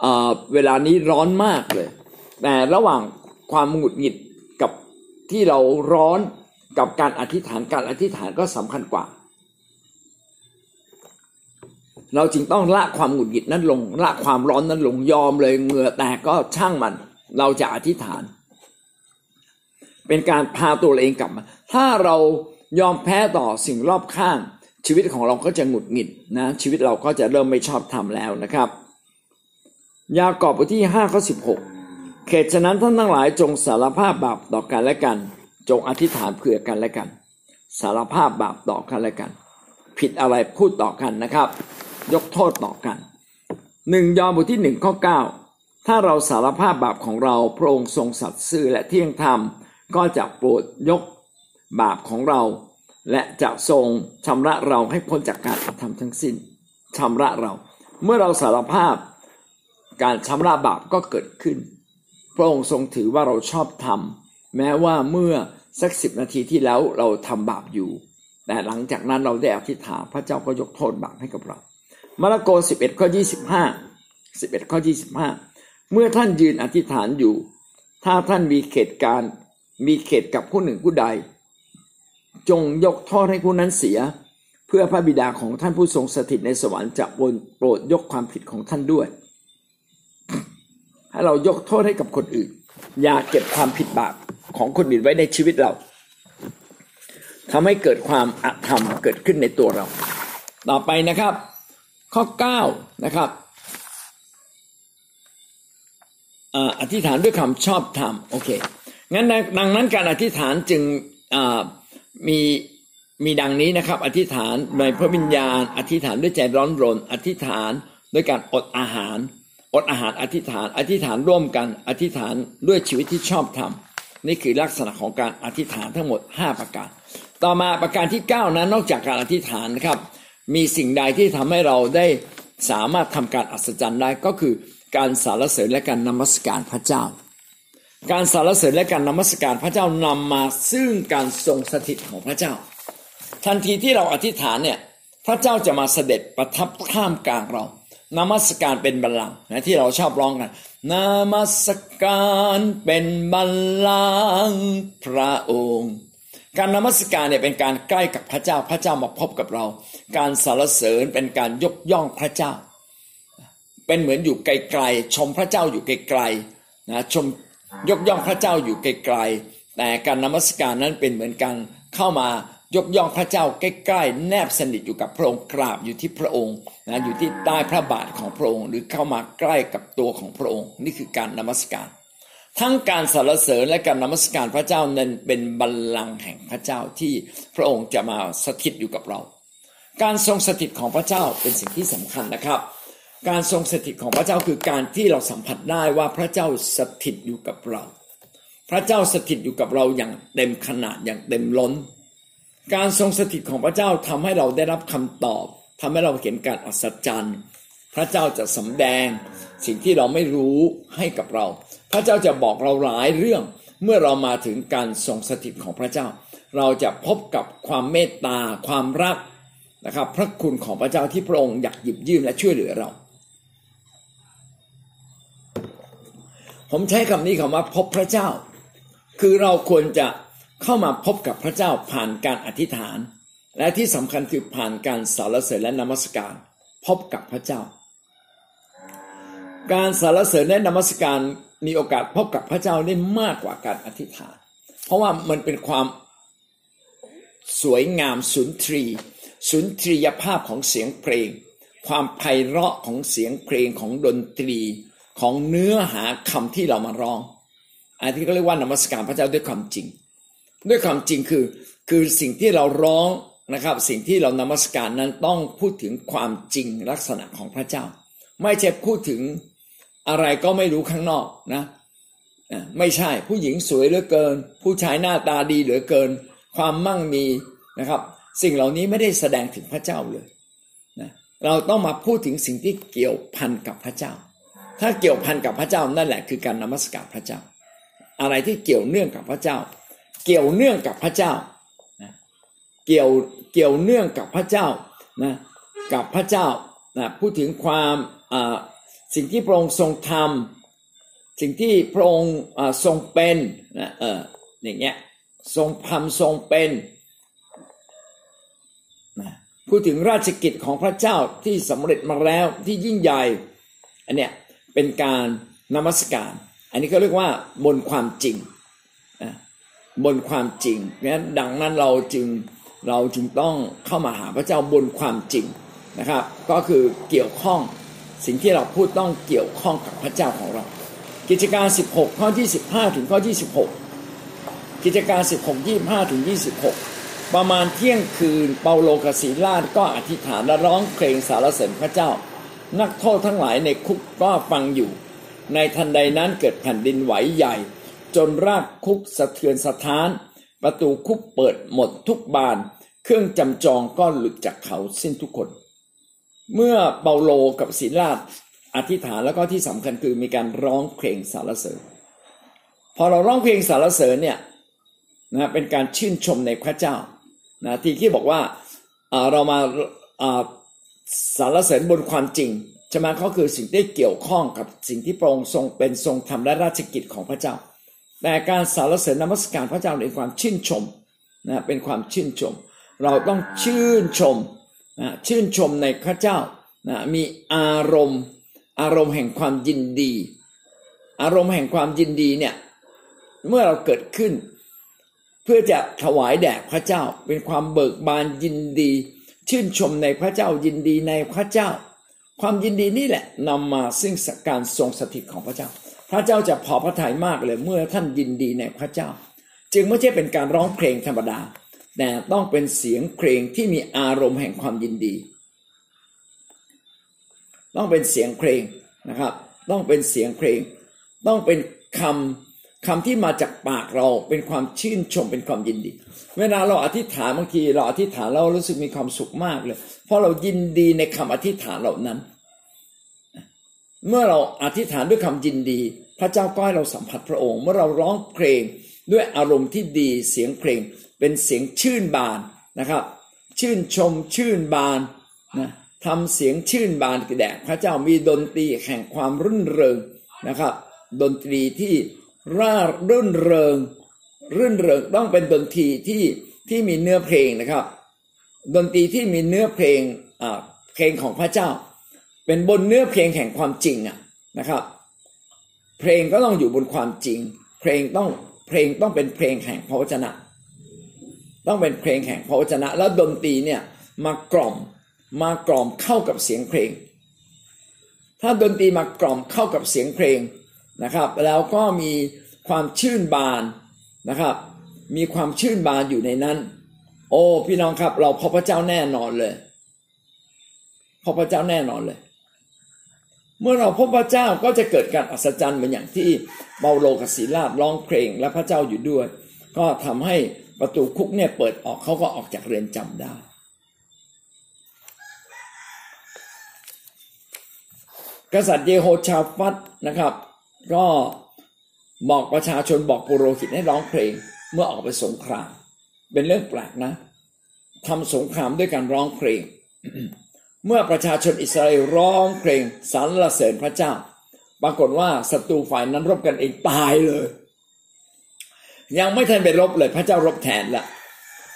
เเวลานี้ร้อนมากเลย แต่ระหว่างความหงุดหงิดกับที่เราร้อนกับการอธิษฐานการอธิษฐานก็สำคัญกว่า เราจึงต้องละความหงุดหงิดนั้นลง ละความร้อนนั้นลงยอมเลยเหงื่อแตกก็ช่างมัน เราจะอธิษฐาน เป็นการพาตัวเองกลับมา ถ้าเรายอมแพ้ต่อสิ่งรอบข้าง ชีวิตของเราก็จะหงุดหงิดนะ ชีวิตเราก็จะเริ่มไม่ชอบทำแล้วนะครับ ยากอบบทที่5ข้อ16เขตฉะนั้นท่านทั้งหลายจงสารภาพบาปต่อกันและกัน จงอธิษฐานเผื่อกันและกัน สารภาพบาปต่อกันและกัน ผิดอะไรพูดต่อกันนะครับ ยกโทษต่อกันหนึ่งยอห์นบทที่หนึ่งข้อเก้าถ้าเราสารภาพบาปของเราพระองค์ทรงสัตย์ซื่อและเที่ยงธรรม ก็จะโปรดยกบาปของเรา และจะทรงชำระเราให้พ้นจากการทำทั้งสิ้นชำระเรา เมื่อเราสารภาพ การชำระบาปก็เกิดขึ้น พระองค์ทรงถือว่าเราชอบทำแม้ว่าเมื่อสักสิบนาทีที่แล้วเราทำบาปอยู่ แต่หลังจากนั้นเราได้อธิษฐานพระเจ้าก็ยกโทษบาปให้กับเรา มาระโกสิบเอ็ดข้อยี่สิบห้าสิบเอ็ดข้อยี่สิบห้าเมื่อท่านยืนอธิษฐานอยู่ ถ้าท่านมีเขตการมีเขตกับผู้หนึ่งผู้ใด จงยกโทษให้ผู้นั้นเสีย เพื่อพระบิดาของท่านผู้ทรงสถิตในสวรรค์จะบนโปรดยกความผิดของท่านด้วย ให้เรายกโทษให้กับคนอื่น อย่าเก็บความผิดบาปของคนอื่นไว้ในชีวิตเราทำให้เกิดความอธรรมเกิดขึ้นในตัวเรา ต่อไปนะครับ ข้อ9นะครับอธิษฐานด้วยคำชอบธรรมโอเคงั้นดังนั้นการอธิษฐานจึงมีมีดังนี้นะครับ อธิษฐานในพระวิญญาณ อธิษฐานด้วยใจร้อนรน อธิษฐานด้วยการอดอาหาร อดอาหารอธิษฐาน อธิษฐานร่วมกัน อธิษฐานด้วยชีวิตที่ชอบธรรมนี่คือลักษณะของการอธิษฐานทั้งหมด 5 ประการ ต่อมาประการที่ 9 นั้นนอกจากการอธิษฐานนะครับ มีสิ่งใดที่ทำให้เราได้สามารถทำการอัศจรรย์ได้ก็คือการสารเสริญและการนมัสการพระเจ้า การสารเสริญและการนมัสการพระเจ้านำมาซึ่งการทรงสถิตของพระเจ้า ทันทีที่เราอธิษฐานเนี่ยพระเจ้าจะมาเสด็จประทับท่ามกลางเรา นมัสการเป็นบัลลังก์นะที่เราชอบร้องกันนมัสการเป็นบัลลังก์พระองค์ การนมัสการเนี่ยเป็นการใกล้กับพระเจ้าพระเจ้ามาพบกับเรา การสรรเสริญเป็นการยกย่องพระเจ้า เป็นเหมือนอยู่ไกลๆชมพระเจ้าอยู่ไกลๆนะชมยกย่องพระเจ้าอยู่ไกลๆแต่การนมัสการนั้นเป็นเหมือนการเข้ามา ยกย่องพระเจ้าใกล้ๆ แนบสนิทอยู่กับพระองค์กราบอยู่ที่พระองค์นะอยู่ที่ใต้พระบาทของพระองค์ หรือเข้ามาใกล้กับตัวของพระองค์ นี่คือการนมัสการ ทั้งการสรรเสริญและการนมัสการพระเจ้านั้นเป็นบัลลังก์แห่งพระเจ้าที่พระองค์จะมาสถิตอยู่กับเรา การทรงสถิตของพระเจ้าเป็นสิ่งที่สำคัญนะครับ การทรงสถิตของพระเจ้าคือการที่เราสัมผัสได้ว่าพระเจ้าสถิตอยู่กับเรา พระเจ้าสถิตอยู่กับเราอย่างเต็มขนาดอย่างเต็มล้น การทรงสถิตของพระเจ้าทำให้เราได้รับคำตอบทำให้เราเห็นการอัศจรรย์ พระเจ้าจะสำแดงสิ่งที่เราไม่รู้ให้กับเรา พระเจ้าจะบอกเราหลายเรื่อง เมื่อเรามาถึงการทรงสถิตของพระเจ้า เราจะพบกับความเมตตา ความรักนะครับ พระคุณของพระเจ้าที่พระองค์อยากหยิบยื่นและช่วยเหลือเรา ผมใช้คำนี้คำว่าพบพระเจ้า คือเราควรจะ เข้ามาพบกับพระเจ้าผ่านการอธิษฐาน และที่สำคัญคือผ่านการสารเสริญและนมัสการ พบกับพระเจ้า การสารเสริญและนมัสการมีโอกาสพบกับพระเจ้าได้มากกว่าการอธิษฐาน เพราะว่ามันเป็นความสวยงามสุนทรีสุนทรียภาพของเสียงเพลง ความไพเราะของเสียงเพลงของดนตรีของเนื้อหาคำที่เรามาร้องอันที่เขาเรียกว่านมัสการพระเจ้าด้วยความจริง ด้วยความจริงคือคือสิ่งที่เราร้องนะครับ สิ่งที่เรานมัสการนั้นต้องพูดถึงความจริงลักษณะของพระเจ้า ไม่ใช่พูดถึงอะไรก็ไม่รู้ข้างนอกนะไม่ใช่ผู้หญิงสวยเหลือเกิน ผู้ชายหน้าตาดีเหลือเกิน ความมั่งมีนะครับ สิ่งเหล่านี้ไม่ได้แสดงถึงพระเจ้าเลยนะเราต้องมาพูดถึงสิ่งที่เกี่ยวพันกับพระเจ้า ถ้าเกี่ยวพันกับพระเจ้านั่นแหละคือการนมัสการพระเจ้า อะไรที่เกี่ยวเนื่องกับพระเจ้า เกี่ยวเนื่องกับพระเจ้านะเกี่ยวเกี่ยวเนื่องกับพระเจ้านะกับพระเจ้านะพูดถึงความสิ่งที่พระองค์ทรงทำสิ่งที่พระองค์ทรงเป็นนะเอออย่างเงี้ยทรงทำทรงเป็นนะพูดถึงราชกิจของพระเจ้าที่สำเร็จมาแล้วที่ยิ่งใหญ่อันเนี้ยเป็นการนมัสการ อันนี้ก็เรียกว่าบนความจริง บนความจริงงั้นดังนั้นเราจึงเราจึงต้องเข้ามาหาพระเจ้าบนความจริงนะครับ ก็คือเกี่ยวข้องสิ่งที่เราพูดต้องเกี่ยวข้องกับพระเจ้าของเรา กิจการ 16 ข้อที่ 15 ถึงข้อที่ 16 กิจการ 16 25 ถึง 26 ประมาณเที่ยงคืนเปาโลกสีลาดก็อธิษฐานและร้องเพลงสารเสริญพระเจ้า นักโทษทั้งหลายในคุกก็ฟังอยู่ ในทันใดนั้นเกิดแผ่นดินไหวใหญ่ จนรากคุกสะเทือนสะท้าน ประตูคุกเปิดหมดทุกบาน เครื่องจำจองก็หลุดจากเขาสิ้นทุกคน เมื่อเปาโลกับศิลาดอธิษฐานแล้วก็ที่สำคัญคือมีการร้องเพลงสรรเสริญ พอเราร้องเพลงสรรเสริญเนี่ยนะเป็นการชื่นชมในพระเจ้านะที่ที่บอกว่าเรามาสรรเสริญบนความจริงใช่ไหมเขาคือสิ่งที่เกี่ยวข้องกับสิ่งที่พระองค์ทรงเป็นทรงทำและราชกิจของพระเจ้า แต่การสรรเสริญนมัสการพระเจ้าในความชื่นชมนะเป็นความชื่นชม เราต้องชื่นชมนะชื่นชมในพระเจ้านะมีอารมณ์ อารมณ์แห่งความยินดี อารมณ์แห่งความยินดีเนี่ยเมื่อเราเกิดขึ้น เพื่อจะถวายแด่พระเจ้าเป็นความเบิกบานยินดี ชื่นชมในพระเจ้ายินดีในพระเจ้า ความยินดีนี่แหละนำมาซึ่งการทรงสถิตของพระเจ้า พระเจ้าจะพอพระทัยมากเลยเมื่อท่านยินดีในพระเจ้า จึงไม่ใช่เป็นการร้องเพลงธรรมดา แต่ต้องเป็นเสียงเพลงที่มีอารมณ์แห่งความยินดี ต้องเป็นเสียงเพลงนะครับ ต้องเป็นเสียงเพลง ต้องเป็นคำคำที่มาจากปากเราเป็นความชื่นชมเป็นความยินดี เวลาเราอธิษฐานบางทีเราอธิษฐานเรารู้สึกมีความสุขมากเลย เพราะเรายินดีในคำอธิษฐานเหล่านั้น เมื่อเราอธิษฐานด้วยคำยินดี พระเจ้าก็ให้เราสัมผัสพระองค์ เมื่อเราร้องเพลงด้วยอารมณ์ที่ดีเสียงเพลงเป็นเสียงชื่นบานนะครับ ชื่นชมชื่นบานนะทำเสียงชื่นบานกระแดกพระเจ้ามีดนตรีแห่งความรื่นเริงนะครับ ดนตรีที่ร่ารื่นเริง รื่นเริงต้องเป็นดนตรีที่ที่มีเนื้อเพลงนะครับ ดนตรีที่มีเนื้อเพลงเพลงของพระเจ้า เป็นบนเนื้อเพลงแห่งความจริงอะนะครับ เพลงก็ต้องอยู่บนความจริง เพลงต้องเพลงต้องเป็นเพลงแห่งพระวจนะ ต้องเป็นเพลงแห่งพระวจนะ แล้วดนตรีเนี่ยมากล่อมมากล่อมเข้ากับเสียงเพลง ถ้าดนตรีมากล่อมเข้ากับเสียงเพลงนะครับ แล้วก็มีความชื่นบานนะครับ มีความชื่นบานอยู่ในนั้น โอ้พี่น้องครับ เราพบพระเจ้าแน่นอนเลยพบพระเจ้าแน่นอนเลย เมื่อเราพบพระเจ้าก็จะเกิดการอัศจรรย์เหมือนอย่างที่เบาโลกับศีลาดร้องเพลงและพระเจ้าอยู่ด้วย ก็ทำให้ประตูคุกเนี่ยเปิดออกเขาก็ออกจากเรือนจำได้ กษัตริย์เยโฮชาฟัตนะครับ ก็บอกประชาชนบอกปุโรหิตให้ร้องเพลงเมื่อออกไปสงคราม เป็นเรื่องแปลกนะทำสงครามด้วยการร้องเพลง เมื่อประชาชนอิสราเอลร้องเพลงสรรเสริญพระเจ้า ปรากฏว่าศัตรูฝ่ายนั้นรบกันเองตายเลย ยังไม่ทันไปรบเลยพระเจ้ารบแทนละ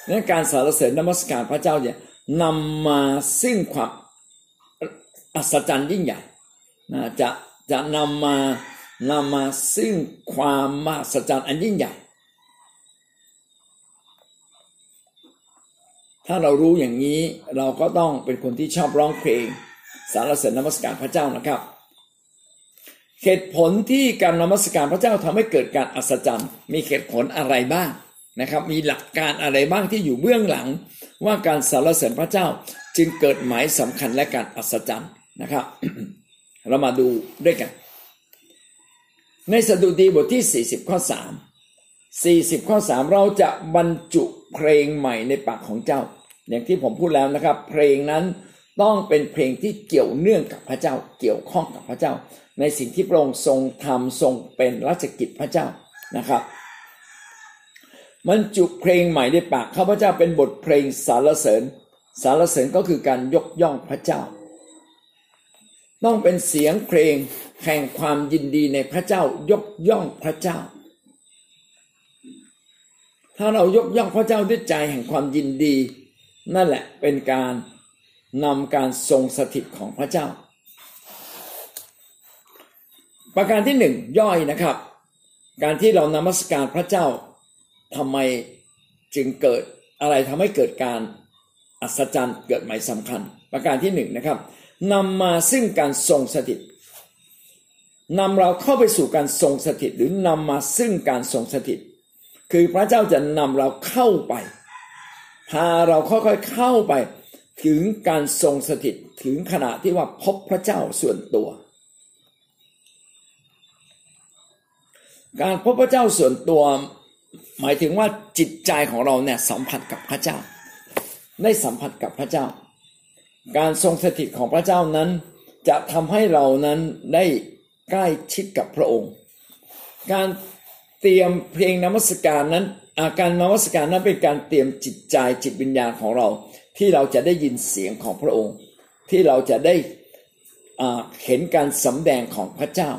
นั้นการสรรเสริญนมัสการพระเจ้าเนี่ยนำมาซึ่งความอัศจรรย์ยิ่งใหญ่นะจะจะนำมานำมาซึ่งความมหัศจรรย์อันยิ่งใหญ่ ถ้าเรารู้อย่างนี้เราก็ต้องเป็นคนที่ชอบร้องเพลง สารเสริญนมัสการพระเจ้านะครับเหตุผลที่การนมัสการพระเจ้าทำให้เกิดการอัศจรรย์ มีเหตุผลอะไรบ้างนะครับ มีหลักการอะไรบ้างที่อยู่เบื้องหลัง ว่าการสรรเสริญพระเจ้าจึงเกิดหมายสำคัญและการอัศจรรย์นะครับ เรามาดูด้วยกัน ในสดุดีบทที่ 40 ข้อ 3 40 ข้อ 3 เราจะบรรจุเพลงใหม่ในปากของเจ้า อย่างที่ผมพูดแล้วนะครับ เพลงนั้นต้องเป็นเพลงที่เกี่ยวเนื่องกับพระเจ้า เกี่ยวข้องกับพระเจ้า ในสิ่งที่พระองค์ทรงทำทรงเป็นราชกิจพระเจ้านะครับมันจุเพลงใหม่ในปากข้าพเจ้าเป็นบทเพลงสารเสริญ สารเสริญก็คือการยกย่องพระเจ้า ต้องเป็นเสียงเพลงแห่งความยินดีในพระเจ้ายกย่องพระเจ้า ถ้าเรายกย่องพระเจ้าด้วยใจแห่งความยินดี นั่นแหละเป็นการนำการทรงสถิตของพระเจ้า ประการที่หนึ่งย่อยนะครับ การที่เรานมัสการพระเจ้าทำไมจึงเกิดอะไรทำให้เกิดการอัศจรรย์เกิดใหม่สำคัญ ประการที่หนึ่งนะครับนำมาซึ่งการทรงสถิตนำเราเข้าไปสู่การทรงสถิตหรือนำมาซึ่งการทรงสถิต คือพระเจ้าจะนำเราเข้าไป พาเราค่อยๆเข้าไปถึงการทรงสถิตถึงขณะที่ว่าพบพระเจ้าส่วนตัว การพบพระเจ้าส่วนตัว หมายถึงว่าจิตใจของเราเนี่ยสัมผัสกับพระเจ้า ได้สัมผัสกับพระเจ้า การทรงสถิตของพระเจ้านั้น จะทำให้เรานั้นได้ใกล้ชิดกับพระองค์ การเตรียมเพลงนมัสการนั้น อาการนมัสการนั้นเป็นการเตรียมจิตใจจิตวิญญาณของเรา ที่เราจะได้ยินเสียงของพระองค์ ที่เราจะได้เห็นการสำแดงของพระเจ้า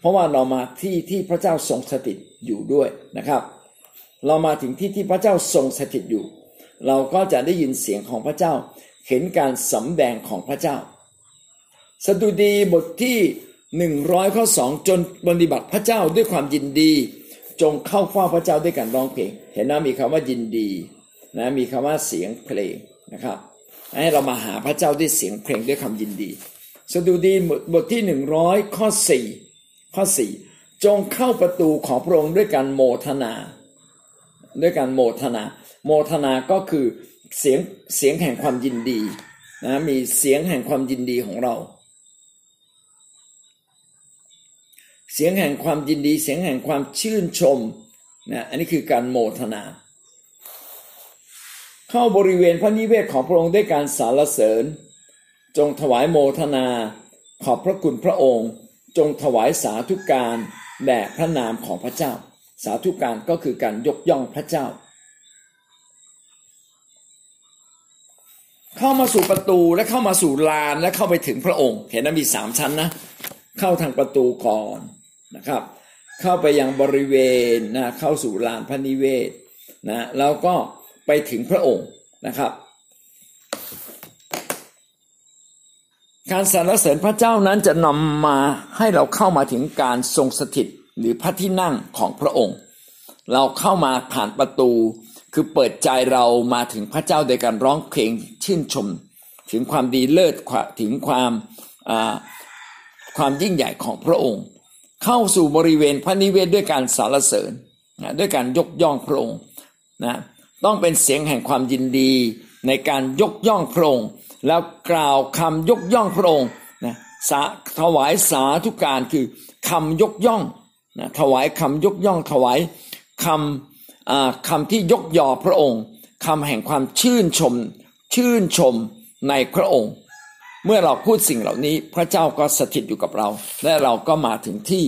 เพราะว่าเรามาที่ที่พระเจ้าทรงสถิตอยู่ด้วยนะครับ เรามาถึงที่ที่พระเจ้าทรงสถิตอยู่ เราก็จะได้ยินเสียงของพระเจ้า เห็นการสำแดงของพระเจ้า สดุดีบทที่หนึ่งร้อยข้อสองจนปฏิบัติพระเจ้าด้วยความยินดี จงเข้าเฝ้าพระเจ้าด้วยการร้องเพลง เห็นนะมีคำว่ายินดีนะมีคำว่าเสียงเพลงนะครับให้เรามาหาพระเจ้าด้วยเสียงเพลงด้วยคำยินดี สดุดีบทที่หนึ่งร้อยข้อสี่ข้อสี่จงเข้าประตูของพระองค์ด้วยการโมทนา ด้วยการโมทนา โมทนาก็คือเสียงเสียงแห่งความยินดีนะมีเสียงแห่งความยินดีของเรา เสียงแห่งความยินดี เสียงแห่งความชื่นชมนะอันนี้คือการโมทนา เข้าบริเวณพระนิเวศของพระองค์ด้วยการสารเสริญ จงถวายโมทนา ขอบพระคุณพระองค์ จงถวายสาธุการแด่พระนามของพระเจ้า สาธุการก็คือการยกย่องพระเจ้า เข้ามาสู่ประตูและเข้ามาสู่ลานและเข้าไปถึงพระองค์ เห็นนะมีสามชั้นนะ เข้าทางประตูก่อน นะครับ เข้าไปยังบริเวณนะเข้าสู่ลานพระนิเวศนะแล้วก็ไปถึงพระองค์นะครับ การสรรเสริญพระเจ้านั้นจะนำมาให้เราเข้ามาถึงการทรงสถิตหรือพระที่นั่งของพระองค์ เราเข้ามาผ่านประตูคือเปิดใจเรามาถึงพระเจ้าโดยการร้องเพลงชื่นชม ถึงความดีเลิศถึงความความยิ่งใหญ่ของพระองค์ เข้าสู่บริเวณพระนิเวศด้วยการสรรเสริญนะด้วยการยกย่องพระองค์นะต้องเป็นเสียงแห่งความยินดีในการยกย่องพระองค์แล้วกล่าวคำยกย่องพระองค์นะถวายสาธุการคือคำยกย่องนะถวายคำยกย่องถวายคำคำที่ยกยอพระองค์คำแห่งความชื่นชม ชื่นชมในพระองค์ เมื่อเราพูดสิ่งเหล่านี้พระเจ้าก็สถิตอยู่กับเรา และเราก็มาถึงที่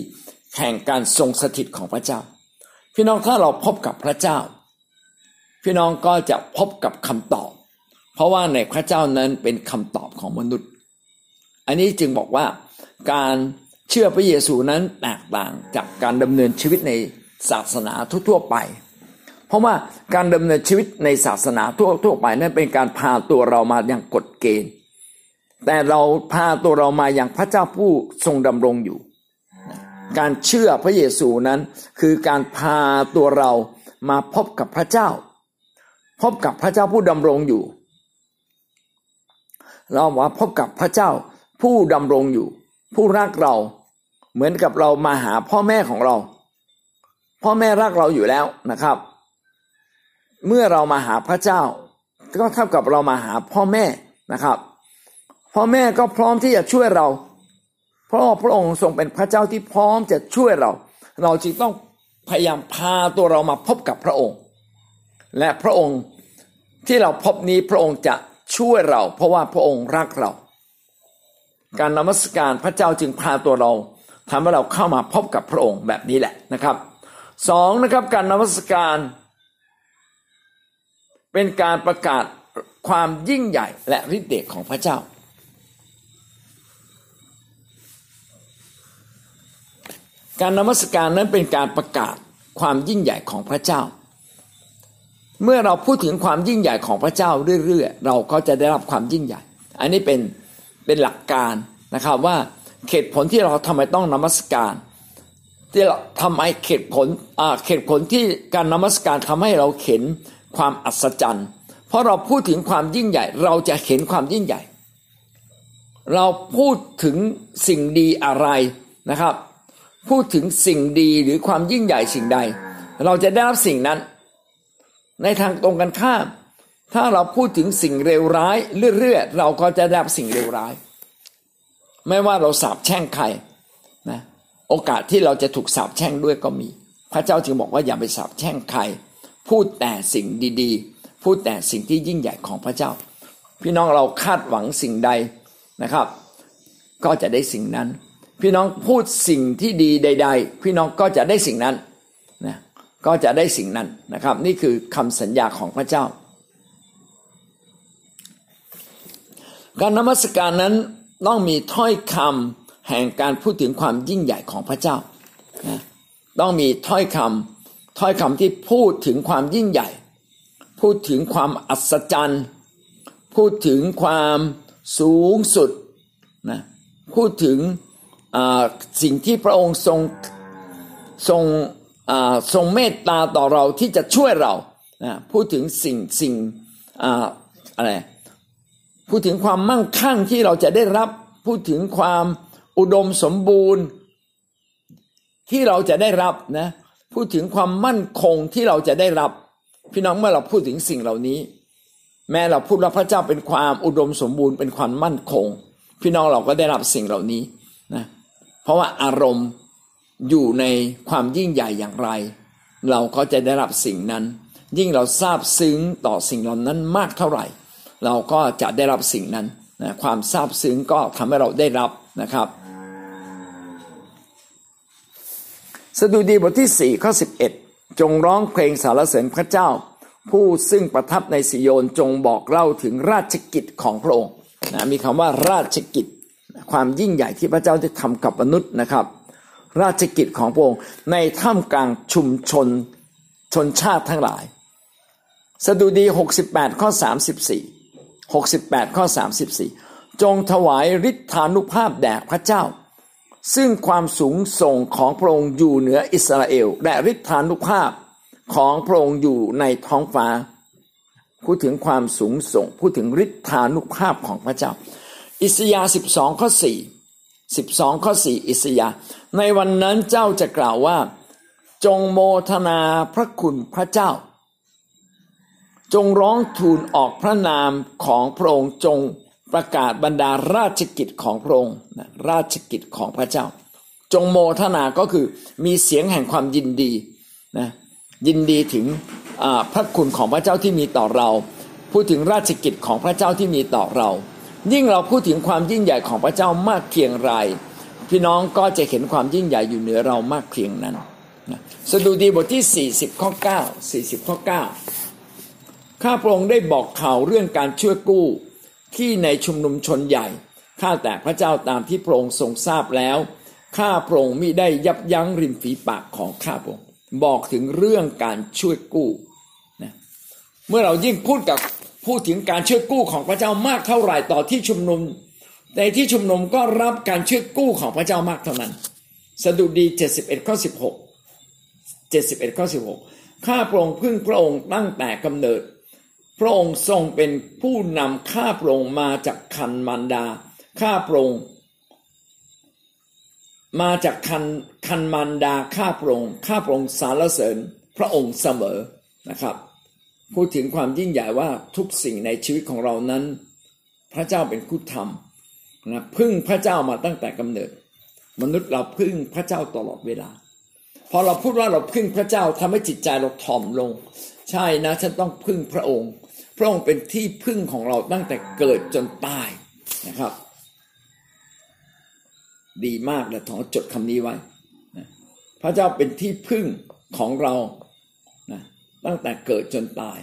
แห่งการทรงสถิตของพระเจ้า พี่น้องถ้าเราพบกับพระเจ้า พี่น้องก็จะพบกับคำตอบ เพราะว่าในพระเจ้านั้นเป็นคำตอบของมนุษย์ อันนี้จึงบอกว่าการเชื่อพระเยซูนั้นแตกต่างจากการดำเนินชีวิตในศาสนาทั่วๆไป เพราะว่าการดำเนินชีวิตในศาสนาทั่วๆไปนั้นเป็นการพาตัวเรามาอย่างกฎเกณฑ์ แต่เราพาตัวเรามาอย่างพระเจ้าผู้ทรงดำรงอยู่ การเชื่อพระเยซูนั้นคือการพาตัวเรามาพบกับพระเจ้า พบกับพระเจ้าผู้ดำรงอยู่ เราว่าพบกับพระเจ้าผู้ดำรงอยู่ ผู้รักเราเหมือนกับเรามาหาพ่อแม่ของเรา พ่อแม่รักเราอยู่แล้วนะครับ เมื่อเรามาหาพระเจ้า ก็เท่ากับเรามาหาพ่อแม่นะครับ พ่อแม่ก็พร้อมที่จะช่วยเรา เพราะพระองค์ทรงเป็นพระเจ้าที่พร้อมจะช่วยเรา เราจึงต้องพยายามพาตัวเรามาพบกับพระองค์ และพระองค์ที่เราพบนี้พระองค์จะช่วยเรา เพราะว่าพระองค์รักเรา การนมัสการพระเจ้าจึงพาตัวเราทำให้เราเข้ามาพบกับพระองค์แบบนี้แหละนะครับสองนะครับการนมัสการ เป็นการประกาศความยิ่งใหญ่และฤทธิ์เดชของพระเจ้า การนมัสการนั้นเป็นการประกาศความยิ่งใหญ่ของพระเจ้า เมื่อเราพูดถึงความยิ่งใหญ่ของพระเจ้าเรื่อยๆ เราก็จะได้รับความยิ่งใหญ่ อันนี้เป็นเป็นหลักการนะครับว่าเหตุผลที่เราทำไมต้องนมัสการ ที่เราทำไมเหตุผลอ่าเหตุผลที่การนมัสการทำให้เราเห็นความอัศจรรย์ เพราะเราพูดถึงความยิ่งใหญ่ เราจะเห็นความยิ่งใหญ่ เราพูดถึงสิ่งดีอะไรนะครับ พูดถึงสิ่งดีหรือความยิ่งใหญ่สิ่งใด เราจะได้รับสิ่งนั้น ในทางตรงกันข้าม ถ้าเราพูดถึงสิ่งเลวร้ายเรื่อยๆเราก็จะได้รับสิ่งเลวร้าย ไม่ว่าเราสาบแช่งใครนะโอกาสที่เราจะถูกสาบแช่งด้วยก็มี พระเจ้าจึงบอกว่าอย่าไปสาบแช่งใคร พูดแต่สิ่งดีๆ พูดแต่สิ่งที่ยิ่งใหญ่ของพระเจ้า พี่น้องเราคาดหวังสิ่งใดนะครับ ก็จะได้สิ่งนั้น พี่น้องพูดสิ่งที่ดีใด ๆ พี่น้องก็จะได้สิ่งนั้นนะก็จะได้สิ่งนั้นนะครับ นี่คือคำสัญญาของพระเจ้า การนมัสการนั้นต้องมีถ้อยคำแห่งการพูดถึงความยิ่งใหญ่ของพระเจ้านะต้องมีถ้อยคำถ้อยคำที่พูดถึงความยิ่งใหญ่ พูดถึงความอัศจรรย์พูดถึงความสูงสุดนะพูดถึง สิ่งที่พระองค์ทรงทรงทรงเมตตาต่อเราที่จะช่วยเราพูดถึงสิ่งสิ่งอะไรพูดถึงความมั่งคั่งที่เราจะได้รับ พูดถึงความอุดมสมบูรณ์ที่เราจะได้รับนะพูดถึงความมั่นคงที่เราจะได้รับ พี่น้องเมื่อเราพูดถึงสิ่งเหล่านี้ แม้เราพูดว่าพระเจ้าเป็นความอุดมสมบูรณ์เป็นความมั่นคง พี่น้องเราก็ได้รับสิ่งเหล่านี้นะเราะว่าอารมณ์อยู่ในความยิ่งใหญ่อย่างไร เราก็จะได้รับสิ่งนั้น ยิ่งเราทราบซึ้งต่อสิ่งเหล่านั้นมากเท่าไหร่ เราก็จะได้รับสิ่งนั้นนะความทราบซึ้งก็ทำให้เราได้รับนะครับ สดุดีบทที่4ข้อ11จงร้องเพลงสารเสริญพระเจ้า ผู้ซึ่งประทับในสิโยนจงบอกเล่าถึงราชกิจของพระองค์นะมีคำว่าราชกิจ ความยิ่งใหญ่ที่พระเจ้าได้ทำกับมนุษย์นะครับ ราชกิจของพระองค์ในท่ามกลางชุมชนชนชาติทั้งหลาย สดุดี 68 ข้อ 34 68 ข้อ 34 จงถวายฤทธานุภาพแด่พระเจ้า ซึ่งความสูงส่งของพระองค์อยู่เหนืออิสราเอล และฤทธานุภาพของพระองค์อยู่ในท้องฟ้า พูดถึงความสูงส่ง พูดถึงฤทธานุภาพของพระเจ้า อิสยาห์12ข้อ4 12ข้อ4อิสยาห์ในวันนั้นเจ้าจะกล่าวว่า จงโมทนาพระคุณพระเจ้า จงร้องทูลออกพระนามของพระองค์จงประกาศบรรดาราชกิจของพระองค์ราชกิจของพระเจ้า จงโมทนาก็คือมีเสียงแห่งความยินดีนะยินดีถึงพระคุณของพระเจ้าที่มีต่อเรา พูดถึงราชกิจของพระเจ้าที่มีต่อเรา ยิ่งเราพูดถึงความยิ่งใหญ่ของพระเจ้ามากเพียงไร พี่น้องก็จะเห็นความยิ่งใหญ่อยู่เหนือเรามากเพียงนั้นสดุดีบทที่ 40 ข้อ 9 40 ข้อ 9 ข้าพระองค์ได้บอกข่าวเรื่องการช่วยกู้ที่ในชุมนุมชนใหญ่ ข้าแต่พระเจ้าตามที่พระองค์ทรงทราบแล้ว ข้าพระองค์มิได้ยับยั้งริมฝีปากของข้าพระองค์บอกถึงเรื่องการช่วยกู้นะเมื่อเรายิ่งพูดกับ พูดถึงการช่วยกู้ของพระเจ้ามากเท่าไหร่ต่อที่ชุมนุม ในที่ชุมนุมก็รับการช่วยกู้ของพระเจ้ามากเท่านั้น สดุดี 71ข้อ16 71ข้อ16 ข้าพระองค์พึ่งพระองค์ตั้งแต่กำเนิด พระองค์ทรงเป็นผู้นำข้าพระองค์มาจากคันมารดา ข้าพระองค์มาจากคันคันมันดาข้าพระองค์ข้าพระองค์สารเสริญพระองค์เสมอนะครับ พูดถึงความยิ่งใหญ่ว่าทุกสิ่งในชีวิตของเรานั้น พระเจ้าเป็นผู้ทำนะพึ่งพระเจ้ามาตั้งแต่กำเนิด มนุษย์เราพึ่งพระเจ้าตลอดเวลา พอเราพูดว่าเราพึ่งพระเจ้าทำให้จิตใจเราถ่อมลง ใช่นะฉันต้องพึ่งพระองค์ พระองค์เป็นที่พึ่งของเราตั้งแต่เกิดจนตายนะครับ ดีมากเลยขอจดคำนี้ไว้พระเจ้าเป็นที่พึ่งของเรา ตั้งแต่เกิดจนตาย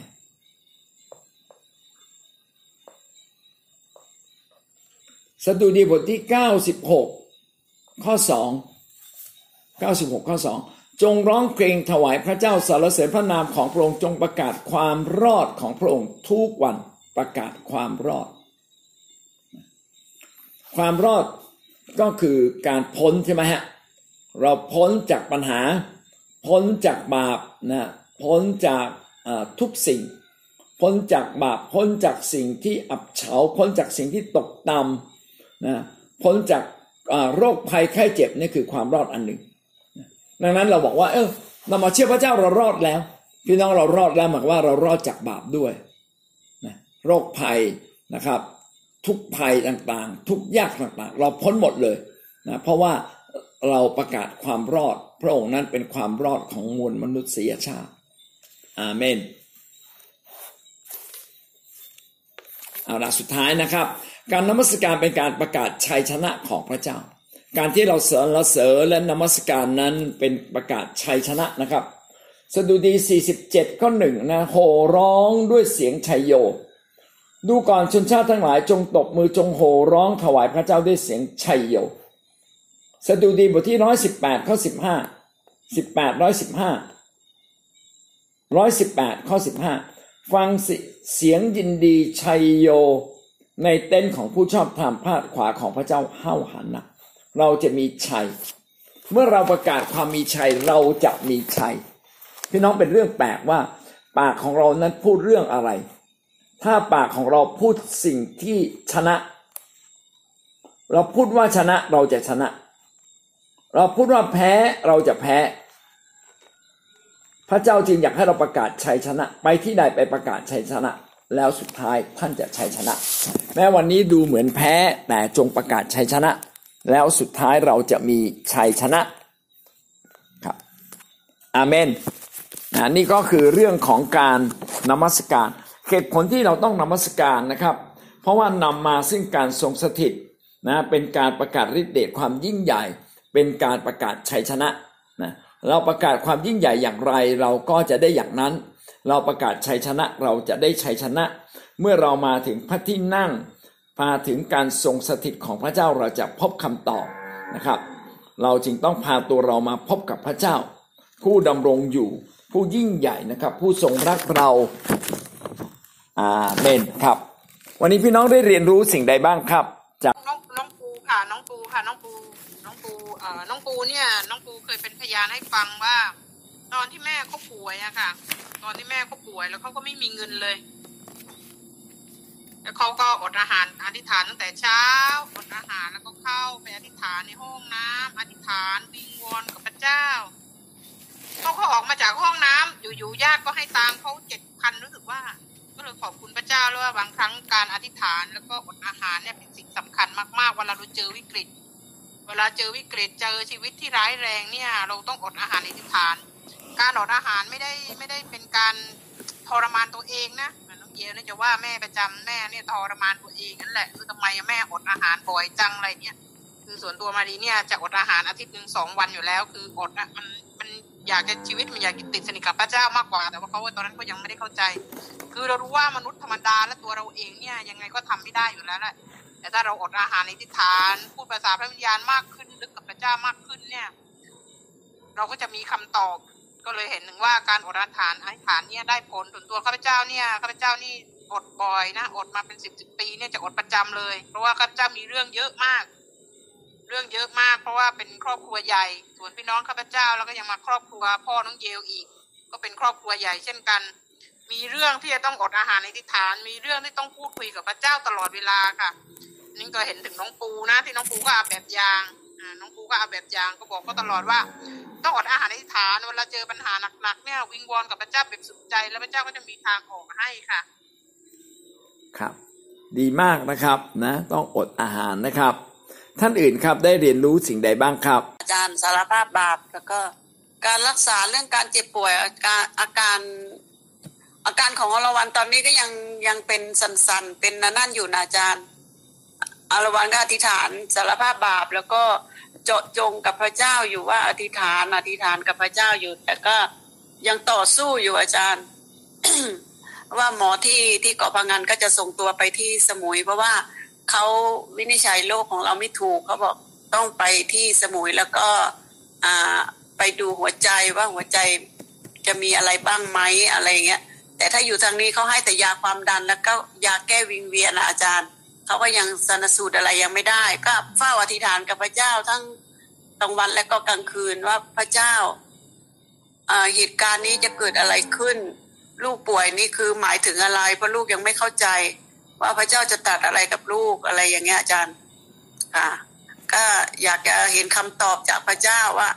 สดุดีบทที่ 96 ข้อ 2 96 ข้อ 2 จงร้องเพลงถวายพระเจ้าสารเสริญพระนามของพระองค์จงประกาศความรอดของพระองค์ทุกวันประกาศความรอด ความรอดก็คือการพ้นใช่ไหมฮะ เราพ้นจากปัญหา พ้นจากบาปนะ พ้นจากทุกสิ่ง พ้นจากบาปพ้นจากสิ่งที่อับเฉาพ้นจากสิ่งที่ตกต่ำนะพ้นจากโรคภัยไข้เจ็บนี่คือความรอดอันหนึ่ง ดังนั้นเราบอกว่า เออเรามาเชื่อพระเจ้าเรารอดแล้ว พี่น้องเรารอดแล้วหมายว่าเรารอดจากบาปด้วยนะโรคภัยนะครับ ทุกภัยต่างๆ ทุกยากต่างๆ เราพ้นหมดเลยนะเพราะว่าเราประกาศความรอด พระองค์นั้นเป็นความรอดของมวลมนุษยชาติ อาเมนเอาละสุดท้ายนะครับ การนมัสการเป็นการประกาศชัยชนะของพระเจ้า การที่เราเสริญละเสริญและนมัสการนั้นเป็นประกาศชัยชนะนะครับ สดุดี 47 ข้อหนึ่งนะโห่ร้องด้วยเสียงชัยโย ดูก่อนชนชาติทั้งหลายจงตบมือจงโห่ร้องถวายพระเจ้าด้วยเสียงชัยโย สดุดีบทที่ร้อยสิบแปดข้อสิบห้าสิบแปด ร้อยสิบแปดข้อสิบห้าฟังเสียงยินดีชัยโย ในเต้นของผู้ชอบธรรมพาดขวาของพระเจ้าเฮ้าหันนะเราจะมีชัย เมื่อเราประกาศความมีชัยเราจะมีชัยพี่น้องเป็นเรื่องแปลกว่า ปากของเรานั้นพูดเรื่องอะไร ถ้าปากของเราพูดสิ่งที่ชนะ เราพูดว่าชนะเราจะชนะ เราพูดว่าแพ้เราจะแพ้ พระเจ้าจึงอยากให้เราประกาศชัยชนะ ไปที่ใดไปประกาศชัยชนะ แล้วสุดท้ายท่านจะชัยชนะ แม้วันนี้ดูเหมือนแพ้แต่จงประกาศชัยชนะ แล้วสุดท้ายเราจะมีชัยชนะครับอาเมนนะนี่ก็คือเรื่องของการนมัสการเหตุผลที่เราต้องนมัสการนะครับ เพราะว่านำมาซึ่งการทรงสถิตนะเป็นการประกาศฤทธิเดชความยิ่งใหญ่ เป็นการประกาศชัยชนะนะ เราประกาศความยิ่งใหญ่อย่างไร เราก็จะได้อย่างนั้น เราประกาศชัยชนะเราจะได้ชัยชนะ เมื่อเรามาถึงพระที่นั่งพาถึงการทรงสถิตของพระเจ้าเราจะพบคำตอบนะครับ เราจึงต้องพาตัวเรามาพบกับพระเจ้า ผู้ดำรงอยู่ผู้ยิ่งใหญ่นะครับ ผู้ทรงรักเราอาเมนครับ วันนี้พี่น้องได้เรียนรู้สิ่งใดบ้างครับจากน้องน้องปูค่ะน้องปูค่ะน้องปู น้องปูเนี่ย น้องปูเคยเป็นพยานให้ฟังว่า ตอนที่แม่เขาป่วยอะค่ะ ตอนที่แม่เขาป่วยแล้วเขาก็ไม่มีเงินเลย แล้วเขาก็อดอาหารอธิษฐานตั้งแต่เช้าอดอาหารแล้วก็เข้าไปอธิษฐานในห้องน้ำอธิษฐานวิงวอนกับพระเจ้าเขาเขาออกมาจากห้องน้ำอยู่ๆญาติก็ให้ตามเขาเจ็ดพันรู้สึกว่า ก็เลยขอบคุณพระเจ้าเลยว่าบางครั้งการอธิษฐานแล้วก็อดอาหารเนี่ยเป็นสิ่งสำคัญมากๆเวลาเราเจอวิกฤต เวลาเจอวิกฤตเจอชีวิตที่ร้ายแรงเนี่ย เราต้องอดอาหารในทิฏฐาน การอดอาหารไม่ได้ไม่ได้เป็นการทรมานตัวเองนะน้องเยนี่จะว่าแม่ประจำแม่เนี่ยทรมานตัวเองนั่นแหละคือทำไมแม่อดอาหารบ่อยจังอะไรเนี่ยคือส่วนตัวมาดีเนี่ยจะอดอาหารอาทิตย์หนึ่งสองวันอยู่แล้ว คืออดอะมันมันอยากจะชีวิตมันอยากติดสนิทกับพระเจ้ามากกว่า แต่ว่าเขาตอนนั้นก็ยังไม่ได้เข้าใจ คือเรารู้ว่ามนุษย์ธรรมดาและตัวเราเองเนี่ยยังไงก็ทำไม่ได้อยู่แล้วแหละ แต่ถ้าเราอดอาหารในทิฏฐาน พูดภาษาพระวิญญาณมากขึ้นลึกกับพระเจ้ามากขึ้นเนี่ย เราก็จะมีคำตอบ ก็เลยเห็นหนึ่งว่าการอดอาหารอธิษฐานเนี่ยได้ผลส่วนตัวข้าพเจ้าเนี่ยข้าพเจ้านี่อดบ่อยนะอดมาเป็นสิบสิบปีเนี่ยจะอดประจำเลย เพราะว่าข้าพเจ้ามีเรื่องเยอะมาก เรื่องเยอะมาก เพราะว่าเป็นครอบครัวใหญ่ ส่วนพี่น้องข้าพเจ้าแล้วก็ยังมาครอบครัวพ่อน้องเยลอีก ก็เป็นครอบครัวใหญ่เช่นกัน มีเรื่องที่จะต้องอดอาหารในทิฏฐาน มีเรื่องที่ต้องพูดคุยกับพระเจ้าตลอดเวลาค่ะ นี่ก็เห็นถึงน้องปูนะที่น้องปูก็เอาแบบอย่างอ่าน้องปูก็เอาแบบอย่างก็บอกก็ตลอดว่าต้องอดอาหารในฐานเวลาเจอปัญหาหนักๆเนี่ยวิงวอนกับพระเจ้าเป็นสุดใจ แล้วพระเจ้าก็จะมีทางออกให้ค่ะ ครับ ดีมากนะครับนะ ต้องอดอาหารนะครับ ท่านอื่นครับได้เรียนรู้สิ่งใดบ้างครับ อาจารย์สารภาพบาปแล้วก็การรักษาเรื่องการเจ็บป่วยอาการอาการอาการของอรวันตอนนี้ก็ยังยังเป็นสันๆเป็นนั่นอยู่นะอาจารย์ อารวันก็อธิษฐานสารภาพบาป แล้วก็เจาะจงกับพระเจ้าอยู่ว่าอธิษฐานอธิษฐานกับพระเจ้าอยู่ แต่ก็ยังต่อสู้อยู่อาจารย์ ว่าหมอที่ที่เกาะพังงานก็จะส่งตัวไปที่สมุย เพราะว่าเขาวินิจฉัยโรคของเราไม่ถูกเขาบอกต้องไปที่สมุยแล้วก็อ่าไปดูหัวใจว่าหัวใจจะมีอะไรบ้างไหมอะไรเงี้ยแต่ถ้าอยู่ทางนี้เขาให้แต่ยาความดันแล้วก็ยาแก้วิงเวียนนะอาจารย์ เขาก็ยังสนสูตรอะไรยังไม่ได้ ก็เฝ้าอธิษฐานกับพระเจ้าทั้งกลางวันและก็กลางคืนว่าพระเจ้าอ่าเหตุการณ์นี้จะเกิดอะไรขึ้น ลูกป่วยนี่คือหมายถึงอะไร เพราะลูกยังไม่เข้าใจ ว่าพระเจ้าจะตัดอะไรกับลูกอะไรอย่างเงี้ยอาจารย์ค่ะ ก็อยากจะเห็นคำตอบจากพระเจ้าว่า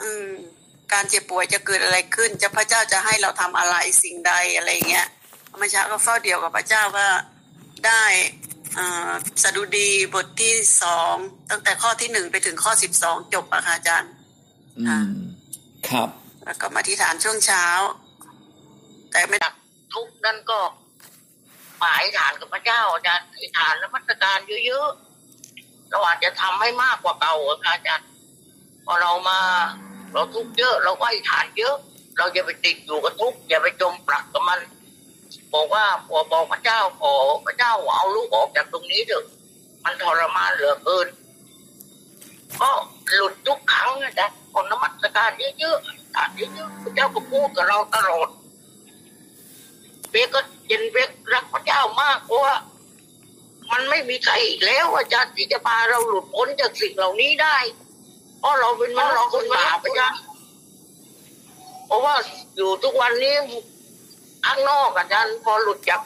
อืม การเจ็บป่วยจะเกิดอะไรขึ้น จะพระเจ้าจะให้เราทำอะไรสิ่งใดอะไรเงี้ยเมื่อเช้าก็เฝ้าเดียวกับพระเจ้าก็ได้ สดุดีบทที่สองตั้งแต่ข้อที่หนึ่งไปถึงข้อสิบสองจบอะค่ะอาจารย์อืมครับ แล้วก็มาที่ฐานช่วงเช้า แต่ไม่ดักทุกข์นั่นก็หมายฐานกับพระเจ้าอาจารย์อธิษฐานและมัสการเยอะๆเราอาจจะทำให้มากกว่าเก่าอะค่ะอาจารย์พอเรามาเราทุกข์เยอะ เราก็อธิษฐานเยอะ เราอย่าไปติดอยู่กับทุกข์อย่าไปจมปลักกับมัน บอกว่าขอบอกพระเจ้าขอพระเจ้าเอาลูกออกจากตรงนี้เถอะมันทรมานเหลือเกินก็หลุดทุกครั้งนะจ๊ะคนนมัสการเยอะๆอธิษฐานเยอะๆพระเจ้าก็พูดกับเราตลอดเปกก็เย็นเปกรักพระเจ้ามากเพราะว่ามันไม่มีใครอีกแล้วอาจารย์ที่จะพาเราหลุดพ้นจากสิ่งเหล่านี้ได้เพราะเราเป็นมนุษย์คนบาปอาจารย์เพราะว่าอยู่ทุกวันนี้ ข้างนอกอาจารย์พอหลุดจาก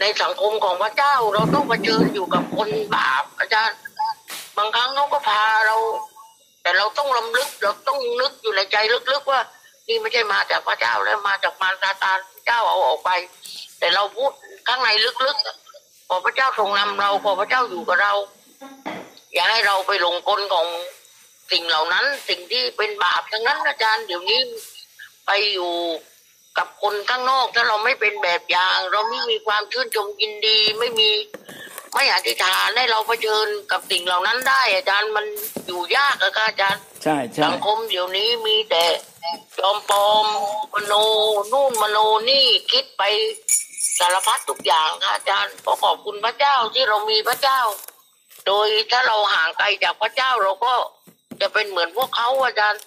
ในสังคมของพระเจ้า เราต้องเผชิญอยู่กับคนบาป อาจารย์ บางครั้งเขาก็พาเรา แต่เราต้องลำลึกเราต้องนึกอยู่ในใจลึกๆว่า นี่ไม่ใช่มาจากพระเจ้าแล้วมาจากมารซาตานเจ้าเอาออกไป แต่เราพูดข้างในลึกๆขอพระเจ้าทรงนำเราขอพระเจ้าอยู่กับเรา อย่าให้เราไปหลงกลของสิ่งเหล่านั้น สิ่งที่เป็นบาปทั้งนั้นอาจารย์เดี๋ยวนี้ไปอยู่ กับคนข้างนอกถ้าเราไม่เป็นแบบอย่าง เราไม่มีความชื่นชมยินดี ไม่มีไม่อธิษฐานให้เราเผชิญกับสิ่งเหล่านั้นได้ อาจารย์มันอยู่ยากอะค่ะอาจารย์ใช่ใช่สังคมเดี๋ยวนี้มีแต่จอมปลอมมโนนู่นมโนนี่คิดไปสารพัดทุกอย่างค่ะอาจารย์ก็ขอบคุณพระเจ้าที่เรามีพระเจ้า โดยถ้าเราห่างไกลจากพระเจ้าเราก็จะเป็นเหมือนพวกเขาอาจารย์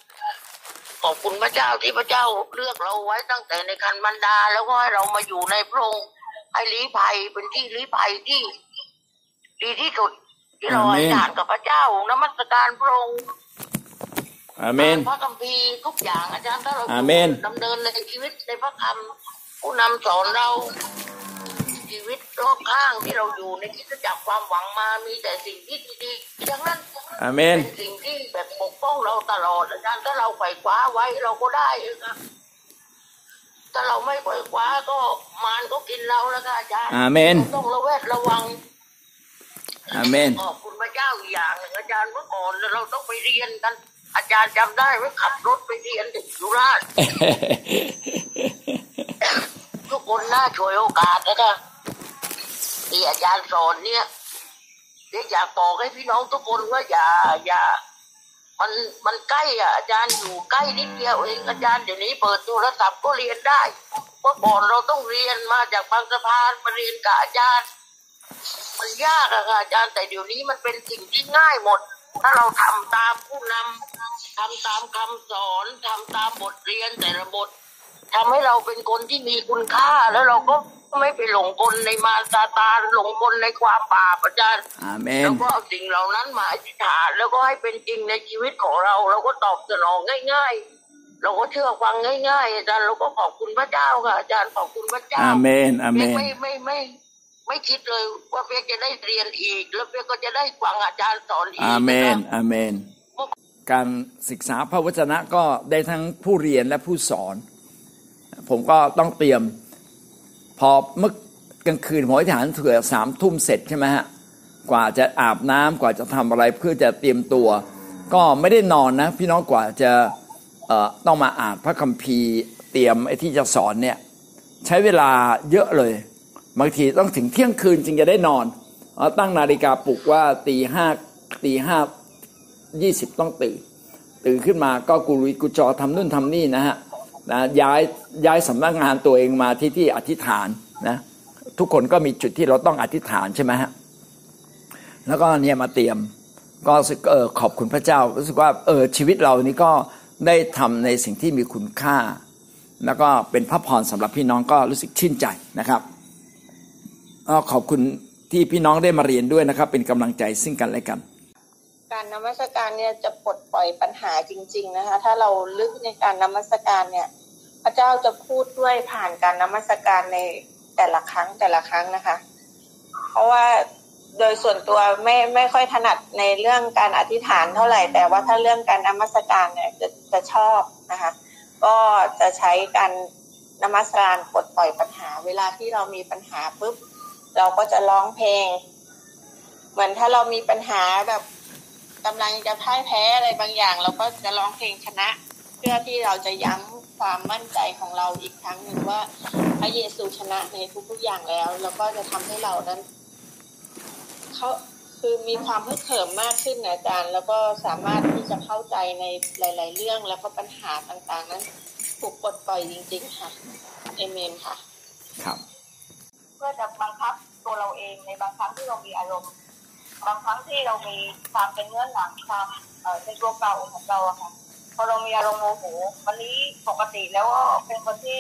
ขอบคุณพระเจ้าที่พระเจ้าเลือกเราไว้ตั้งแต่ในคันบรรดา แล้วก็ให้เรามาอยู่ในพระองค์ให้ลี้ภัยเป็นที่ลี้ภัยที่ ดีที่สุด ที่เราอธิษฐานกับพระเจ้านมัสการพระองค์อาเมนพระคัมภีร์ทุกอย่างอาจารย์ถ้าเราอาเมนดำเนินในชีวิตในพระคำผู้นำสอนเรา ชีวิตรอบข้างที่เราอยู่ในคริดจักรความหวังมามีแต่สิ่งที่ดีๆทั้งนั้นอาเมนเป็นสิ่งที่แบบปกป้องเราตลอดอาจารย์ถ้าเราไขว่คว้าไว้เราก็ได้นะถ้าเราไม่ไขว่คว้าก็มารก็กินเราแล้วค่ะอาจารย์อาเมนเราต้องระแวดระวังอาเมนขอบคุณพระเจ้าอีกอย่างหนึ่งอาจารย์เมื่อก่อนเราต้องไปเรียนกัน อาจารย์จำได้ว่าขับรถไปเรียนถึงสุราษฎร์ทุกคนน่าช่วยโอกาสนะคะ ที่อาจารย์สอนเนี่ยเดี๋ยวอยากบอกให้พี่น้องทุกคนว่าอย่าอย่ามันมันใกล้อะอาจารย์อยู่ใกล้นิดเดียวเองอาจารย์เดี๋ยวนี้เปิดโทรศัพท์ก็เรียนได้เมื่อก่อนเราต้องเรียนมาจากบางสะพานมาเรียนกับอาจารย์ มันยากอะค่ะอาจารย์แต่เดี๋ยวนี้มันเป็นสิ่งที่ง่ายหมด ถ้าเราทำตามผู้นำทำตามคำสอนทำตามบทเรียนแต่ละบททำให้เราเป็นคนที่มีคุณค่าแล้วเราก็ ไม่ไปหลงกลในมารซาตานหลงกลในความบาปอาจารย์อาเมนแล้วก็เอาสิ่งเหล่านั้นมาอธิษฐานแล้วก็ให้เป็นจริงในชีวิตของเรา เราก็ตอบสนองง่าย ๆเราก็เชื่อฟังง่ายๆอาจารย์เราก็ขอบคุณพระเจ้าค่ะอาจารย์ขอบคุณพระเจ้าอาเมนอาเมเปียกนไม่ไม่ไม่ ไม่คิดเลยว่าเปียกจะได้เรียนอีก แล้วเปียกก็จะได้ฟังอาจารย์สอนอีกอาเมนะคะอาเมน การศึกษาพระวจนะก็ได้ทั้งผู้เรียนและผู้สอน ผมก็ต้องเตรียม พอเมื่อกลางคืนผมอธิษฐานเถื่อสามทุ่มเสร็จใช่ไหมฮะกว่าจะอาบน้ำกว่าจะทำอะไรเพื่อจะเตรียมตัว ก็ไม่ได้นอนนะ พี่น้องกว่าจะเอ่อต้องมาอ่านพระคัมภีร์เตรียมไอ้ที่จะสอนเนี่ยใช้เวลาเยอะเลย บางทีต้องถึงเที่ยงคืนจึงจะได้นอนอตั้งนาฬิกาปลุกว่าตีห้าตีห้ายี่สิบต้องตื่นตื่นขึ้นมาก็กุรุยกุจอทำนู่นทำนี่นะฮะ นะย้ายย้ายสำนักงานตัวเองมาที่ที่อธิษฐานนะทุกคนก็มีจุดที่เราต้องอธิษฐานใช่ไหมฮะแล้วก็เนี่ยมาเตรียมก็สึกเออขอบคุณพระเจ้ารู้สึกว่าเออชีวิตเรานี้ก็ได้ทำในสิ่งที่มีคุณค่า แล้วก็เป็นพระพรสำหรับพี่น้องก็รู้สึกชื่นใจนะครับก็ขอบคุณที่พี่น้องได้มาเรียนด้วยนะครับ เป็นกำลังใจซึ่งกันและกัน การนมัสการเนี่ยจะปลดปล่อยปัญหาจริง ๆนะคะ ถ้าเราลึกในการนมัสการเนี่ย ระเจ้าจะพูดด้วยผ่านการนมัสการในแต่ละครั้งแต่ละครั้งนะคะ เพราะว่าโดยส่วนตัวไม่ไม่ค่อยถนัดในเรื่องการอธิษฐานเท่าไหร่ แต่ว่าถ้าเรื่องการนมัสการเนี่ยจะจะชอบนะคะ ก็จะใช้การนมัสการปลดปล่อยปัญหา เวลาที่เรามีปัญหาปุ๊บเราก็จะร้องเพลง เหมือนถ้าเรามีปัญหาแบบกำลังจะพ่ายแพ้อะไรบางอย่าง เราก็จะร้องเพลงชนะ เพื่อที่เราจะย้ำความมั่นใจของเราอีกครั้งหนึ่งว่าพระเยซูชนะในทุกๆอย่างแล้ว แล้วก็จะทำให้เรานั้นเขาคือมีความพึกเขิมมากขึ้นนะอาจารย์ แล้วก็สามารถที่จะเข้าใจในหลาย ๆ เรื่องแล้วก็ปัญหาต่างๆ นั้นถูกปลดปล่อยจริง ๆ ค่ะเอเมนค่ะ ครับ เพื่อจะบังคับตัวเราเองในบางครั้งที่เรามีอารมณ์ บางครั้งที่เรามีความเป็นเนื้อหนังความเอ่อเป็นตัวเก่าของเราอะค่ะ พอเรามีอารมณ์โมโหวันนี้ปกติแล้วก็เป็นคนที่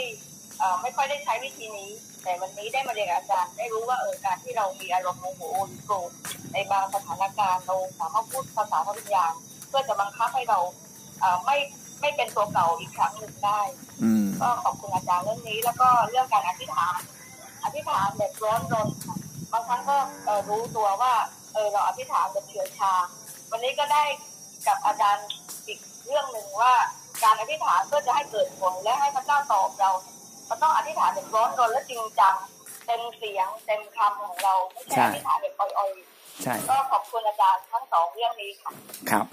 เอ่อไม่ค่อยได้ใช้วิธีนี้ แต่วันนี้ได้มาเรียนกับอาจารย์ได้รู้ว่าเออการที่เรามีอารมณ์โมโหหรือโกรธในบางสถานการณ์เราสามารถพูดภาษาพระวิญญาณเพื่อจะบังคับให้เราเอ่อไม่ไม่เป็นตัวเก่าอีกครั้งหนึ่งได้อืมก็ขอบคุณอาจารย์เรื่องนี้ แล้วก็เรื่องการอธิษฐานอธิษฐานแบบร้อนรนค่ะบางครั้งก็เอ่อรู้ตัวว่าเออเราอธิษฐานแบบเฉื่อยชา วันนี้ก็ได้กับอาจารย์อีก เรื่องหนึ่งว่าการอธิษฐานเพื่อจะให้เกิดผลและให้พระเจ้าตอบเรามันต้องอธิษฐานแบบร้อนรนและจริงจังเต็มเสียงเต็มคำของเราไม่ใช่ใช่อธิษฐานแบบอ่อยใช่ๆก็ขอบคุณอาจารย์ทั้งสองเรื่องนี้ค่ะครับ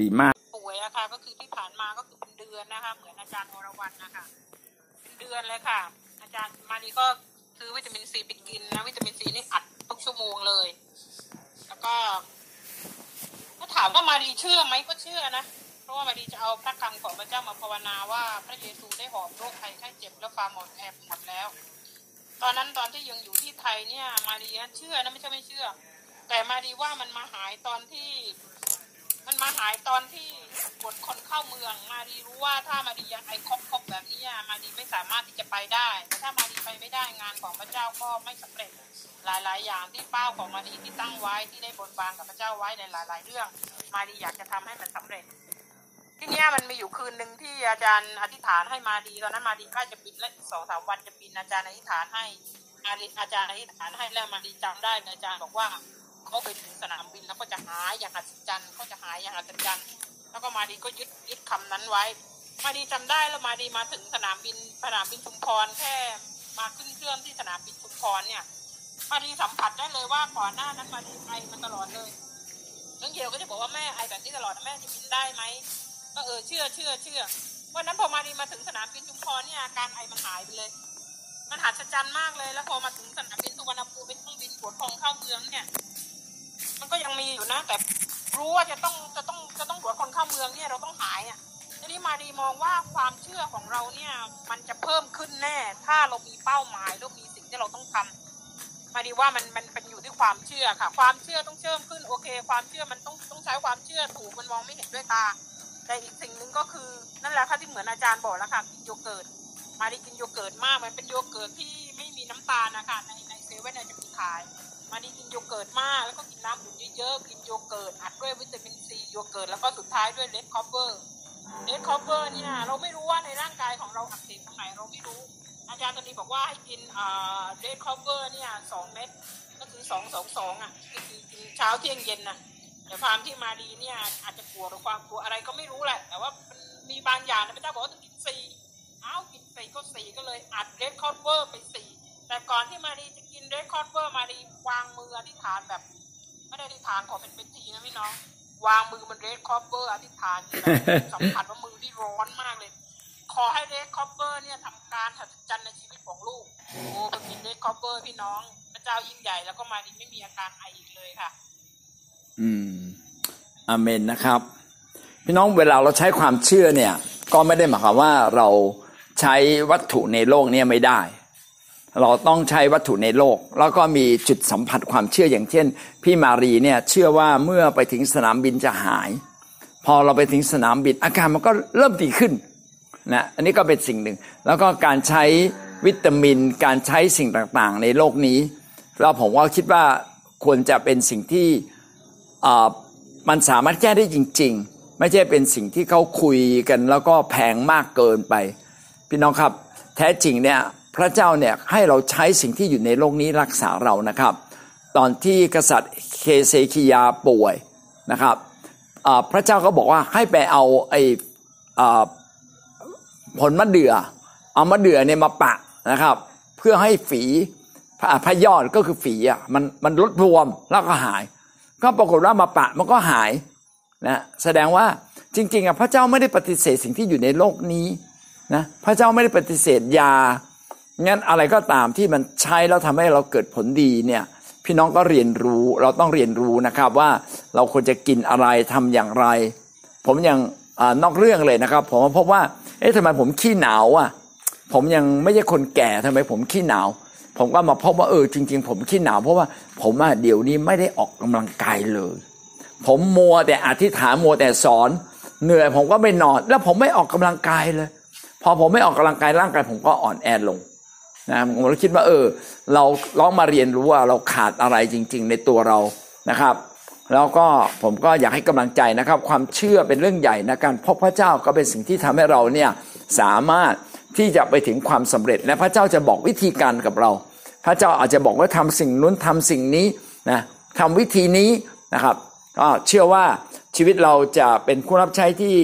ดีมากป่วยอะค่ะก็คือที่ผ่านมาก็คือเป็นเดือนนะคะ เหมือนอาจารย์วรวรรณนะคะเป็นเดือนเลยค่ะ อาจารย์มานีก็ซื้อวิตามินซีไปกินนะวิตามินซีนี่อัดทุกชั่วโมงเลย แล้วก็ถ้าถามว่ามาดีเชื่อไหมก็เชื่อนะ เพราะว่ามาดีจะเอาพระคำของพระเจ้ามาภาวนาว่าพระเยซูได้หอบโรคภัยไข้เจ็บและความหมดแอบหมดแล้ว ตอนนั้นตอนที่ยังอยู่ที่ไทยเนี่ย มาดีเชื่อนะไม่ใช่ไม่เชื่อ แต่มาดีว่ามันมาหายตอนที่ มันมาหายตอนที่บทคนเข้าเมือง มาดีรู้ว่าถ้ามาดียังไอคบคบแบบนี้อะมาดีไม่สามารถที่จะไปได้แต่ถ้ามาดีไปไม่ได้งานของพระเจ้าก็ไม่สำเร็จหลาย ๆ อย่างที่เป้าของมาดีที่ตั้งไว้ที่ได้บนบานกับพระเจ้าไว้ในหลาย ๆ เรื่อง มาดีอยากจะทำให้มันสำเร็จ ที่เนี้ยมันมีอยู่คืนหนึ่งที่อาจารย์อธิษฐานให้มาดีตอนนั้นมาดีใกล้จะบินและอีกสองสามวันจะบินอาจารย์อธิษฐานให้มาอาจารย์อธิษฐานให้แล้วมาดีจำได้เลยอาจารย์บอกว่าเขาไปถึงสนามบินแล้วก็จะหายอย่างอัศจรรย์เขาจะหายอย่างอัศจรรย์แล้วก็มาดีก็ยึดยึดคำนั้นไว้ มาดีจำได้แล้วมาดีมาถึงสนามบินสนามบินชุมพรแค่มาขึ้นเครื่องที่สนามบินชุมพรเนี่ยมาดีสัมผัสได้เลยว่าก่อนหน้านั้นมาดีไอมาตลอดเลยน้องเยลก็จะบอกว่าแม่ไอแบบนี้ตลอดแม่จะบินได้ไหม ก็เออเชื่อเชื่อเชื่อวันนั้นพอมาดีมาถึงสนามบินชุมพรเนี่ยอาการไอมันหายไปเลย มันหัศจรรย์มากเลย แล้วพอมาถึงสนามบินสุวรรณภูมิเป็นเครื่องบินปวดพองเข้าเมืองเนี่ย มันก็ยังมีอยู่นะ แต่รู้ว่าจะต้องจะต้องจะต้องตรวจคนเข้าเมืองเนี่ยเราต้องหายอะทีนี้มาดีมองว่าความเชื่อของเราเนี่ย มันจะเพิ่มขึ้นแน่ ถ้าเรามีเป้าหมายเรามีสิ่งที่เราต้องทำมาดีว่ามันมันเป็นอยู่ที่ความเชื่อค่ะ ความเชื่อต้องเชื่อมขึ้นโอเค ความเชื่อมันต้องต้องใช้ความเชื่อถูกมันมองไม่เห็นด้วยตา แต่อีกสิ่งหนึ่งก็คือนั่นแหละค่ะที่เหมือนอาจารย์บอกแล้วค่ะกินโยเกิร์ตมาดีกินโยเกิร์ตมากมันเป็นโยเกิร์ตที่ไม่มีน้ำตาลนะคะในในเซเว่นจะมีขาย มาดีกินโยเกิร์ตมาก แล้วก็กินน้ำอุ่นเยอะๆกินโยเกิร์ตอัดด้วยวิตามินซีโยเกิร์ตแล้วก็สุดท้ายด้วย red copperเลดคอปเปอร์เนี่ยเราไม่รู้ว่าในร่างกายของเราอักเสบตรงไหนเราไม่รู้ อาจารย์ตอนนี้บอกว่าให้กินอ่าเลดคอปเปอร์เนี่ยสองเม็ดก็คือสองสองสองอะก็คือกินเช้าเที่ยงเย็นน่ะ แต่ความที่มาดีเนี่ยอาจจะกลัวหรือความกลัวอะไรก็ไม่รู้แหละ แต่ว่ามีบางอย่างนะพระเจ้าบอกว่าต้องกินสี่อ้าวกินสี่ก็สี่ก็เลยอัดเรดคอร์เวอร์ไปสี่แต่ก่อนที่มาดีจะกินเรดคอร์เวอร์มาดีวางมืออธิษฐานแบบไม่ได้อธิษฐานขอเป็นเป็นทีนะพี่น้องวางมือบนเรดคอร์เวอร์อธิษฐานสัมผัสว่ามือที่ร้อนมากเลย ขอให้เรดคอร์เวอร์เนี่ยทำการหัศจรรย์ในชีวิตของลูกโอ้ไปกินเรดคอร์เวอร์พี่น้อง พระเจ้ายิ่งใหญ่แล้วก็มาดีไม่มีอาการไออีกเลยค่ะ อืมอเมนนะครับ พี่น้องเวลาเราใช้ความเชื่อเนี่ย ก็ไม่ได้หมายความว่าเราใช้วัตถุในโลกเนี้ไม่ได้ เราต้องใช้วัตถุในโลก แล้วก็มีจุดสัมผัสความเชื่ออย่างเช่น พี่มารีเนี่ยเชื่อว่าเมื่อไปถึงสนามบินจะหาย พอเราไปถึงสนามบินอาการมันก็เริ่มดีขึ้นนะอันนี้ก็เป็นสิ่งหนึ่ง แล้วก็การใช้วิตามินการใช้สิ่งต่างๆ ในโลกนี้ เราผมว่าคิดว่าควรจะเป็นสิ่งที่ มันสามารถแก้ได้จริง ๆ ไม่ใช่เป็นสิ่งที่เขาคุยกันแล้วก็แพงมากเกินไป พี่น้องครับ แท้จริงเนี่ยพระเจ้าเนี่ยให้เราใช้สิ่งที่อยู่ในโลกนี้รักษาเรานะครับ ตอนที่กษัตริย์เคเซคิยาป่วยนะครับพระเจ้าก็บอกว่าให้ไปเอาไอ้ผลมะเดื่อ เอามะเดื่อเนี่ยมาปะนะครับ เพื่อให้ฝีพระยอดก็คือฝีอะมันมันลดบวมแล้วก็หาย ก็ปรากฏว่ามาปะมันก็หายนะแสดงว่าจริงๆอะพระเจ้าไม่ได้ปฏิเสธสิ่งที่อยู่ในโลกนี้นะพระเจ้าไม่ได้ปฏิเสธยางั้นอะไรก็ตามที่มันใช้แล้วทำให้เราเกิดผลดีเนี่ยพี่น้องก็เรียนรู้เราต้องเรียนรู้นะครับว่าเราควรจะกินอะไรทำอย่างไร ผมยังอนอกเรื่องเลยนะครับ ผมพบว่าเอ๊ะทำไมผมขี้หนาวอะผมยังไม่ใช่คนแก่ทำไมผมขี้หนาว ผมก็มาพบว่าเออจริง ๆ ผมขี้หนาวเพราะว่าผมอะเดี๋ยวนี้ไม่ได้ออกกำลังกายเลย ผมมัวแต่อธิษฐานมัวแต่สอน เหนื่อยผมก็ไม่นอน แล้วผมไม่ออกกำลังกายเลย พอผมไม่ออกกำลังกายร่างกายผมก็อ่อนแอลงนะผมก็คิดว่าเออ เราลองมาเรียนรู้ว่าเราขาดอะไรจริง ๆ ในตัวเรานะครับแล้วก็ผมก็อยากให้กำลังใจนะครับ ความเชื่อเป็นเรื่องใหญ่นะการพบพระเจ้าก็เป็นสิ่งที่ทำให้เราเนี่ยสามารถ ที่จะไปถึงความสำเร็จ และพระเจ้าจะบอกวิธีการกับเรา พระเจ้าอาจจะบอกว่าทำสิ่งนู้นทำสิ่งนี้นะทำวิธีนี้นะครับก็เชื่อว่าชีวิตเราจะเป็นผู้รับใช้ที่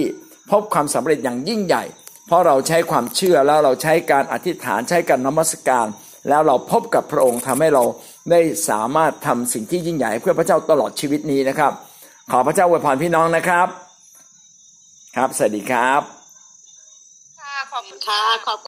พบความสำเร็จอย่างยิ่งใหญ่ เพราะเราใช้ความเชื่อแล้วเราใช้การอธิษฐานใช้การนมัสการ แล้วเราพบกับพระองค์ทำให้เราได้สามารถทำสิ่งที่ยิ่งใหญ่ เพื่อพระเจ้าตลอดชีวิตนี้นะครับ ขอพระเจ้าอวยพรพี่น้องนะครับ ครับสวัสดีครับ ค่ะขอบ